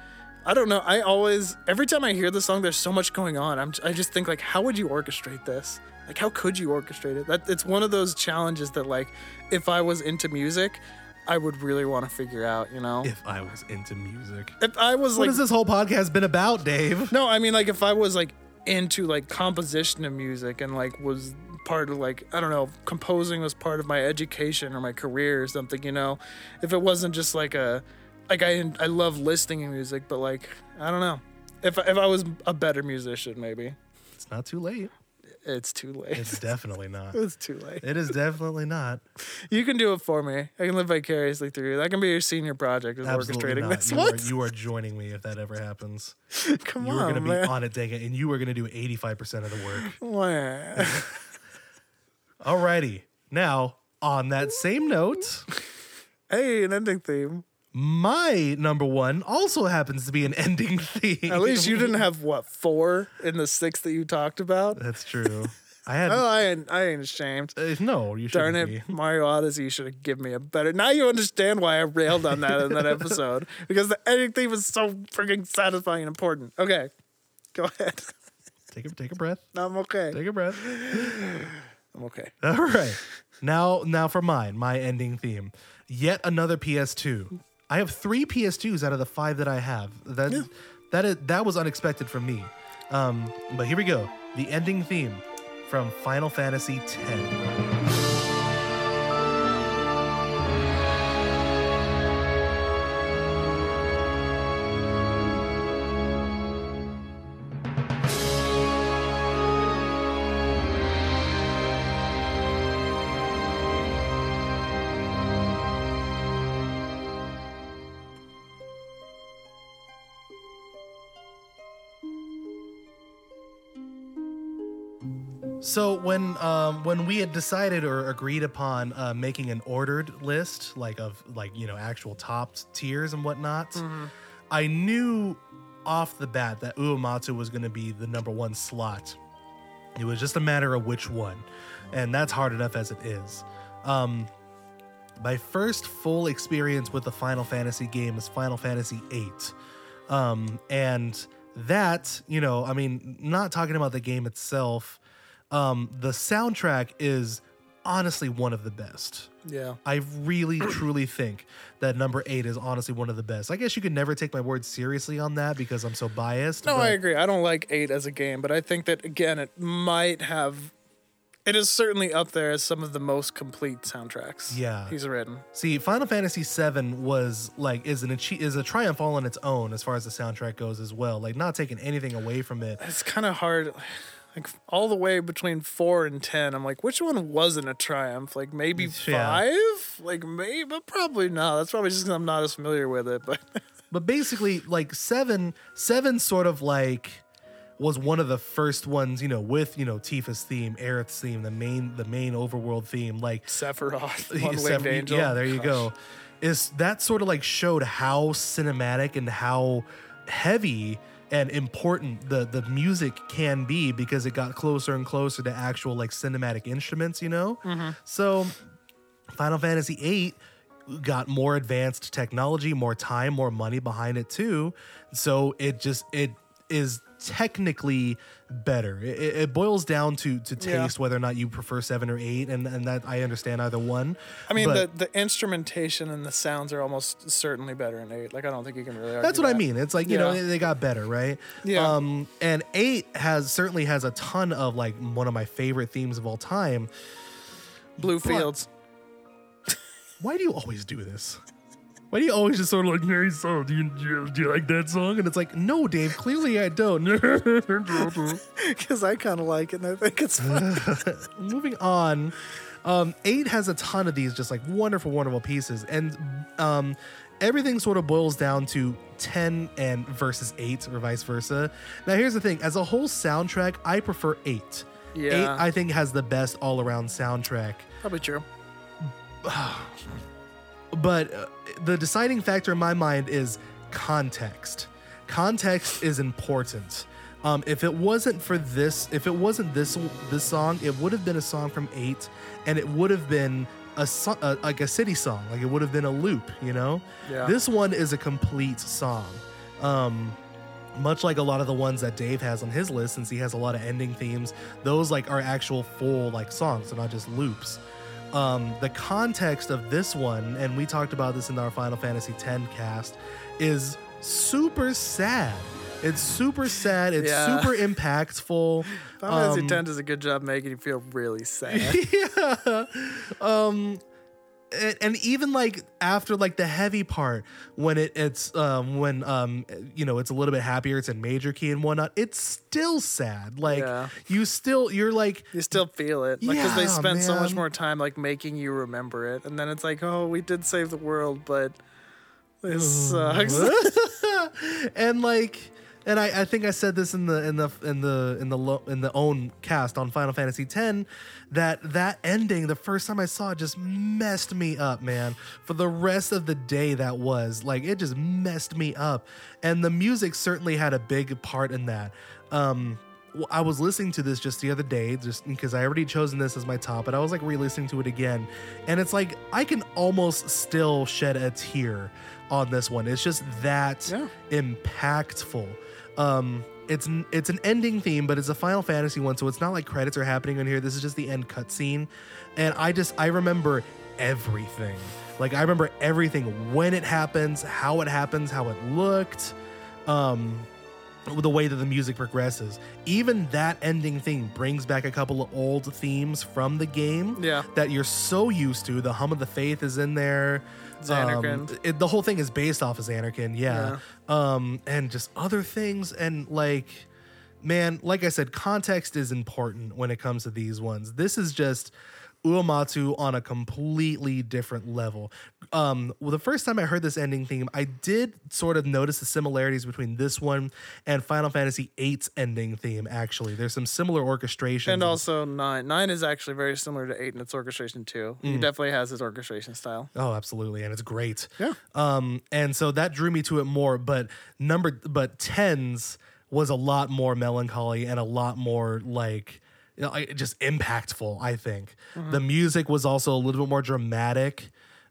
i don't know i always every time i hear the song there's so much going on. I'm, i just think like how would you orchestrate this? Like how could you orchestrate it? That it's one of those challenges that like if i was into music i would really want to figure out you know? If I was into music, if i was what like has this whole podcast been about, Dave? no, I mean like if I was like into like composition of music and like was part of like I don't know, composing was part of my education or my career or something, you know. If it wasn't just like a like I I love listening to music, but like I don't know. If if I was a better musician, maybe. It's not too late. It's too late. It's definitely not. [LAUGHS] It's too late. It is definitely not. You can do it for me. I can live vicariously through you. That can be your senior project is Absolutely orchestrating not. this. You What? are, you are joining me if that ever happens. [LAUGHS] Come You are on, going to be man. on it, dang it, and you are going to do 85% of the work. [LAUGHS] Wah. Alrighty. Now, on that same note, [LAUGHS] hey, an ending theme. my number one also happens to be an [LAUGHS] ending theme. At least you didn't have what four in the six that you talked about. That's true. [LAUGHS] I had Oh, I ain't, I ain't ashamed. uh, no. You Darn shouldn't it, be. Mario Odyssey you should have given me a better. Now you understand why I railed on that in that episode because the ending theme was so freaking satisfying and important. Okay, go ahead. Take a take a breath. I'm okay. Take a breath. [SIGHS] I'm okay. [LAUGHS] All right. Now, now for mine, my ending theme. Yet another PS2. I have three PS2s out of the five that I have. That that is that was unexpected from me. Um, but here we go. The ending theme from Final Fantasy X. So when um, when we had decided or agreed upon uh, making an ordered list, like of like you know actual top tiers and whatnot, I knew off the bat that Uematsu was going to be the number one slot. It was just a matter of which one, and that's hard enough as it is. Um, my first full experience with the Final Fantasy game is Final Fantasy VIII. Um, and that, you know, I mean, not talking about the game itself, um, the soundtrack is honestly one of the best. Yeah. I really [CLEARS THROAT] truly think that number eight is honestly one of the best. I guess you could never take my word seriously on that because I'm so biased. No, I agree. I don't like eight as a game, but I think that again, it might have. It is certainly up there as some of the most complete soundtracks. Yeah. he's written. See, Final Fantasy VII was like is an is a triumph all on its own as far as the soundtrack goes as well. Like not taking anything away from it. It's kind of hard. Like all the way between four and ten, I'm like, which one wasn't a triumph? Like maybe Yeah. five? Like maybe, but probably not. That's probably just because I'm not as familiar with it. But [LAUGHS] But basically, like seven, seven sort of like was one of the first ones, you know, with you know Tifa's theme, Aerith's theme, the main the main overworld theme, like Sephiroth, [LAUGHS] one Seph- angel. Yeah, there you Gosh. go. Is that sort of like showed how cinematic and how heavy and important the the music can be because it got closer and closer to actual like cinematic instruments, you know? Mm-hmm. So Final Fantasy VIII got more advanced technology, more time, more money behind it too. So it just it is technically better. It, it- boils down to to Yeah. taste whether or not you prefer seven or eight, and and that I understand either one. I mean, the the instrumentation and the sounds are almost certainly better in eight. Like I don't think you can really. that's what I mean. It's like you know they got better, right? Yeah. Um, and eight has certainly has a ton of like one of my favorite themes of all time. Blue But- Fields. Why do you always do this? Why do you always just sort of like, hey, so do you, do you, do you like that song? And it's like, no, Dave, clearly I don't. [LAUGHS] because I kind of like it and I think it's fun. [LAUGHS] Moving on, um, eight has a ton of these just like wonderful, wonderful pieces, and um, everything sort of boils down to ten and versus eight, or vice versa. Now, here's the thing: as a whole soundtrack, I prefer eight. Eight, Yeah. I think, has the best all-around soundtrack. Probably true. [SIGHS] [SIGHS] but uh, the deciding factor in my mind is context. Context is important. Um, if it wasn't for this, if it wasn't this this song, it would have been a song from Eight, and it would have been a, so- a like a city song. Like it would have been a loop. You know, Yeah. this one is a complete song. Um, much like a lot of the ones that Dave has on his list, since he has a lot of ending themes, those like are actual full like songs, they're not just loops. Um, the context of this one, and we talked about this in our Final Fantasy X cast, is super sad. It's super sad. It's Yeah. super impactful. Final Fantasy Um, Ten does a good job making you feel really sad. [LAUGHS] yeah. Um and, and even like after like the heavy part when it it's um when um you know it's a little bit happier it's in major key and whatnot it's still sad. Like Yeah. you still you're like you still feel it, like because they Yeah, spend so much more time like making you remember it, and then it's like, oh, we did save the world, but this sucks. [LAUGHS] [LAUGHS] and like and I, I think I said this in the in the in the in the lo, in the own cast on Final Fantasy X that that ending the first time I saw it just messed me up, man. For the rest of the day that was like it just messed me up, and the music certainly had a big part in that. Um, I was listening to this just the other day, just because I already chosen this as my top, but I was like re-listening to it again, and it's like I can almost still shed a tear on this one. It's just that Yeah. impactful. Um, it's it's an ending theme, but it's a Final Fantasy one, so it's not like credits are happening on here. This is just the end cutscene, and I just I remember everything. Like I remember everything when it happens, how it happens, how it looked. Um, the way that the music progresses. Even that ending theme brings back a couple of old themes from the game Yeah. that you're so used to. The Hymn of the Fayth is in there. Um, it- the whole thing is based off of Zanarkand, yeah. Um, and just other things. And like, man, like I said, context is important when it comes to these ones. This is just Uematsu on a completely different level. Um, well, the first time I heard this ending theme, I did sort of notice the similarities between this one and Final Fantasy VIII's ending theme. Actually, there's some similar orchestration. And also nine. Nine is actually very similar to eight in its orchestration too. He Mm. definitely has his orchestration style. Oh, absolutely, and it's great. Yeah. Um, and so that drew me to it more. But number, but tens was a lot more melancholy and a lot more like you know, just impactful. I think the music was also a little bit more dramatic.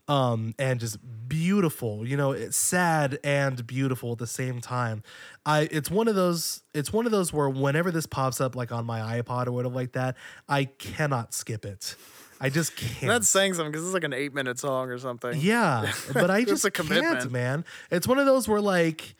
Um, and just beautiful, you know, it's sad and beautiful at the same time. I, it's one of those, it's one of those where whenever this pops up, like on my iPod or whatever like that, I cannot skip it. I just can't. That's saying something because it's like an eight minute song or something. Yeah, [LAUGHS] but I just can't, man. It's one of those where like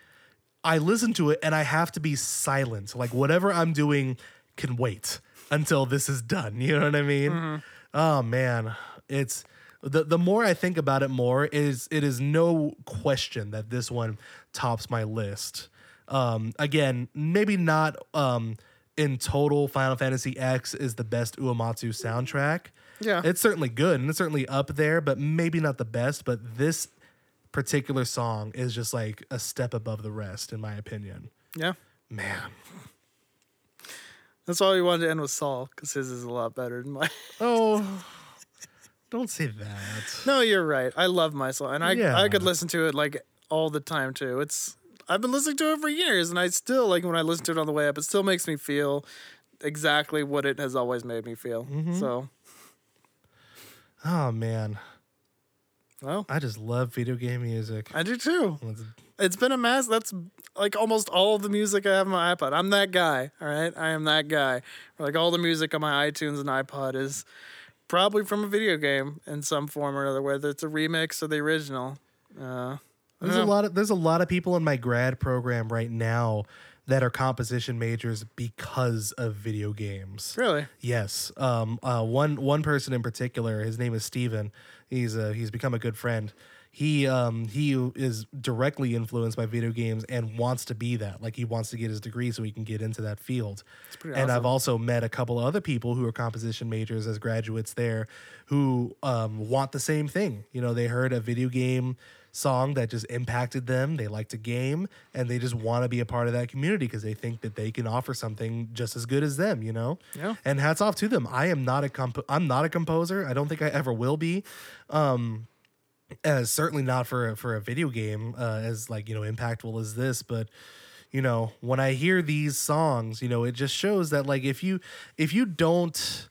I listen to it and I have to be silent. Like whatever I'm doing can wait until this is done. [LAUGHS] You know what I mean? Mm-hmm. Oh man, it's the the more I think about it, more is it is no question that this one tops my list. Um, again, maybe not um in total. Final Fantasy X is the best Uematsu soundtrack. Yeah. It's certainly good and it's certainly up there, but maybe not the best. But this particular song is just like a step above the rest, in my opinion. Yeah. Man. That's why we wanted to end with Saul because his is a lot better than mine. [LAUGHS] Oh, don't say that. no, you're right. I love my song, and I Yeah. I could listen to it like all the time too. It's I've been listening to it for years, and I still like when I listen to it on the way up. It still makes me feel exactly what it has always made me feel. Mm-hmm. So, Oh man, well, I just love video game music. I do too. It's- It's been a mess. That's like almost all of the music I have on my iPod. I'm that guy. All right, I am that guy. Like all the music on my iTunes and iPod is probably from a video game in some form or another, whether it's a remix or the original. Uh, There's a lot of there's a lot of people in my grad program right now that are composition majors because of video games. really? Yes. Um, uh, one one person in particular, his name is Steven. He's uh, he's become a good friend. He um, he is directly influenced by video games and wants to be that. Like he wants to get his degree so he can get into that field. pretty and I've also met a couple of other people who are composition majors as graduates there who um, want the same thing. You know, they heard a video game song that just impacted them. They like to game and they just want to be a part of that community because they think that they can offer something just as good as them, you know? Yeah. And hats off to them. I am not a comp- I'm not a composer. I don't think I ever will be. Um as certainly not for a, for a video game uh, as like, you know, impactful as this, but you know, when I hear these songs, you know, it just shows that like if you if you don't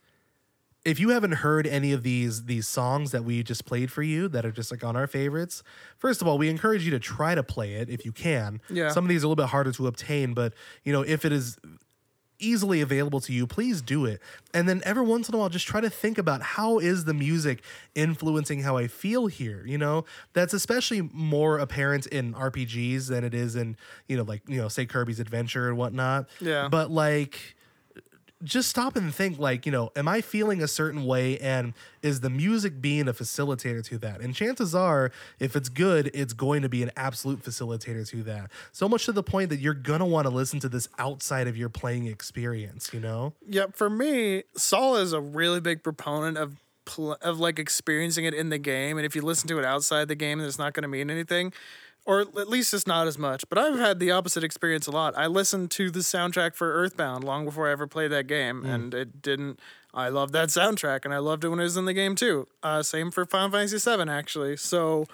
if you haven't heard any of these these songs that we just played for you that are just like on our favorites, first of all, we encourage you to try to play it if you can. Yeah. Some of these are a little bit harder to obtain, but you know, if it is easily available to you, please do it. And then every once in a while, just try to think about how is the music influencing how I feel here. You know, that's especially more apparent in RPGs than it is in you know, like you know, say Kirby's Adventure and whatnot. Yeah. But like just stop and think like you know am i feeling a certain way? And is the music being a facilitator to that? And chances are if it's good it's going to be an absolute facilitator to that. So much to the point that you're gonna want to listen to this outside of your playing experience you know? Yeah, for me, Saul is a really big proponent of pl- of like experiencing it in the game, and if you listen to it outside the game, it's not going to mean anything, or at least it's not as much. But I've had the opposite experience a lot. I listened to the soundtrack for Earthbound long before I ever played that game, and it didn't. I loved that soundtrack, and I loved it when it was in the game too. Uh, same for Final Fantasy VII, actually. So.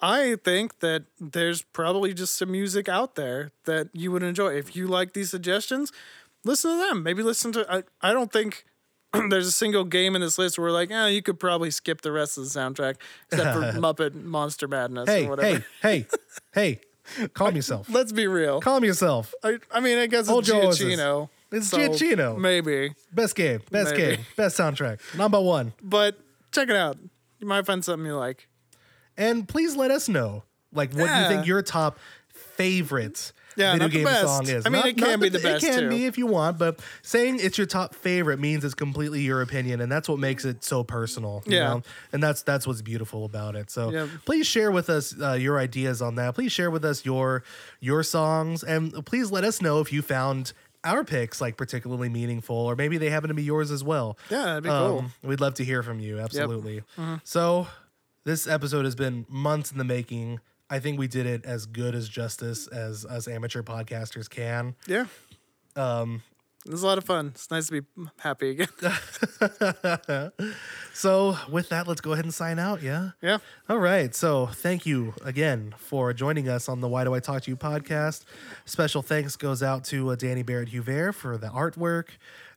I think that there's probably just some music out there that you would enjoy. If you like these suggestions, listen to them. Maybe listen to. I, I don't think [CLEARS THROAT] there's a single game in this list where we're like, eh, you could probably skip the rest of the soundtrack except for [LAUGHS] Muppet Monster Madness hey or whatever. hey hey [LAUGHS] hey calm yourself Let's be real. calm yourself I, I mean, I guess Hold it's horses. Giacchino. It's so Giacchino. Maybe. best game best Maybe. game best soundtrack number one But check it out. You might find something you like. and please let us know like what you think your top favorite Yeah, video not game best. song is. I mean, it can be the best, It can too. be if you want, but saying it's your top favorite means it's completely your opinion, and that's what makes it so personal. you Yeah. know? and that's that's what's beautiful about it. So Yeah. please share with us uh, your ideas on that. Please share with us your your songs, and please let us know if you found our picks like particularly meaningful, or maybe they happen to be yours as well. Yeah, that'd be cool. Um, we'd love to hear from you. Absolutely. So, this episode has been months in the making. I think we did it as good as justice as us amateur podcasters can. Yeah. Um, it was a lot of fun. It's nice to be happy again. [LAUGHS] So, with that, let's go ahead and sign out. Yeah. yeah. All right. So, thank you again for joining us on the Why Do I Talk to You podcast. Special thanks goes out to uh, Danny Barrett Huver for the artwork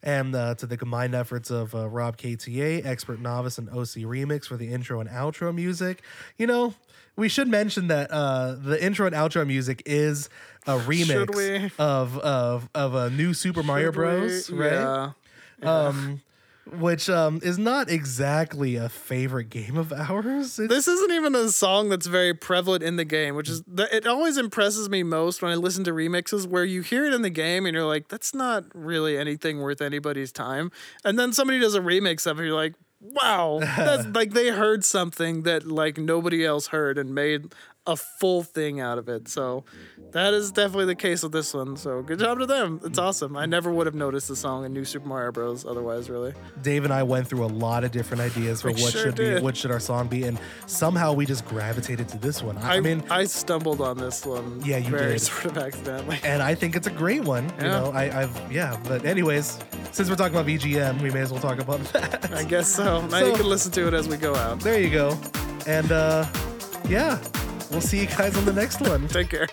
and uh, to the combined efforts of uh, Rob KTA, Expert Novice, and OC Remix for the intro and outro music. You know, we should mention that uh, the intro and outro music is a remix of, of of a new Super Mario Should we- Bros. Right? Yeah. Um, which um is not exactly a favorite game of ours. It's, This isn't even a song that's very prevalent in the game, which is the, it always impresses me most when I listen to remixes where you hear it in the game and you're like, that's not really anything worth anybody's time. And then somebody does a remix of it, you're like, wow, that's [LAUGHS] like they heard something that like nobody else heard and made a full thing out of it. So that is definitely the case with this one. So good job to them. It's awesome. I never would have noticed the song in New Super Mario Bros. Otherwise, really. Dave and I went through a lot of different ideas for We what sure should be what should our song be, and somehow we just gravitated to this one. I, I, I mean, I stumbled on this one. Yeah, you very did. sort of accidentally. and I think it's a great one. You Yeah. know, I, I've yeah. But anyways, since we're talking about VGM, we may as well talk about that. [LAUGHS] I guess so. Now So- you can listen to it as we go out. there you go. And uh, yeah, we'll see you guys on the next one. Take care.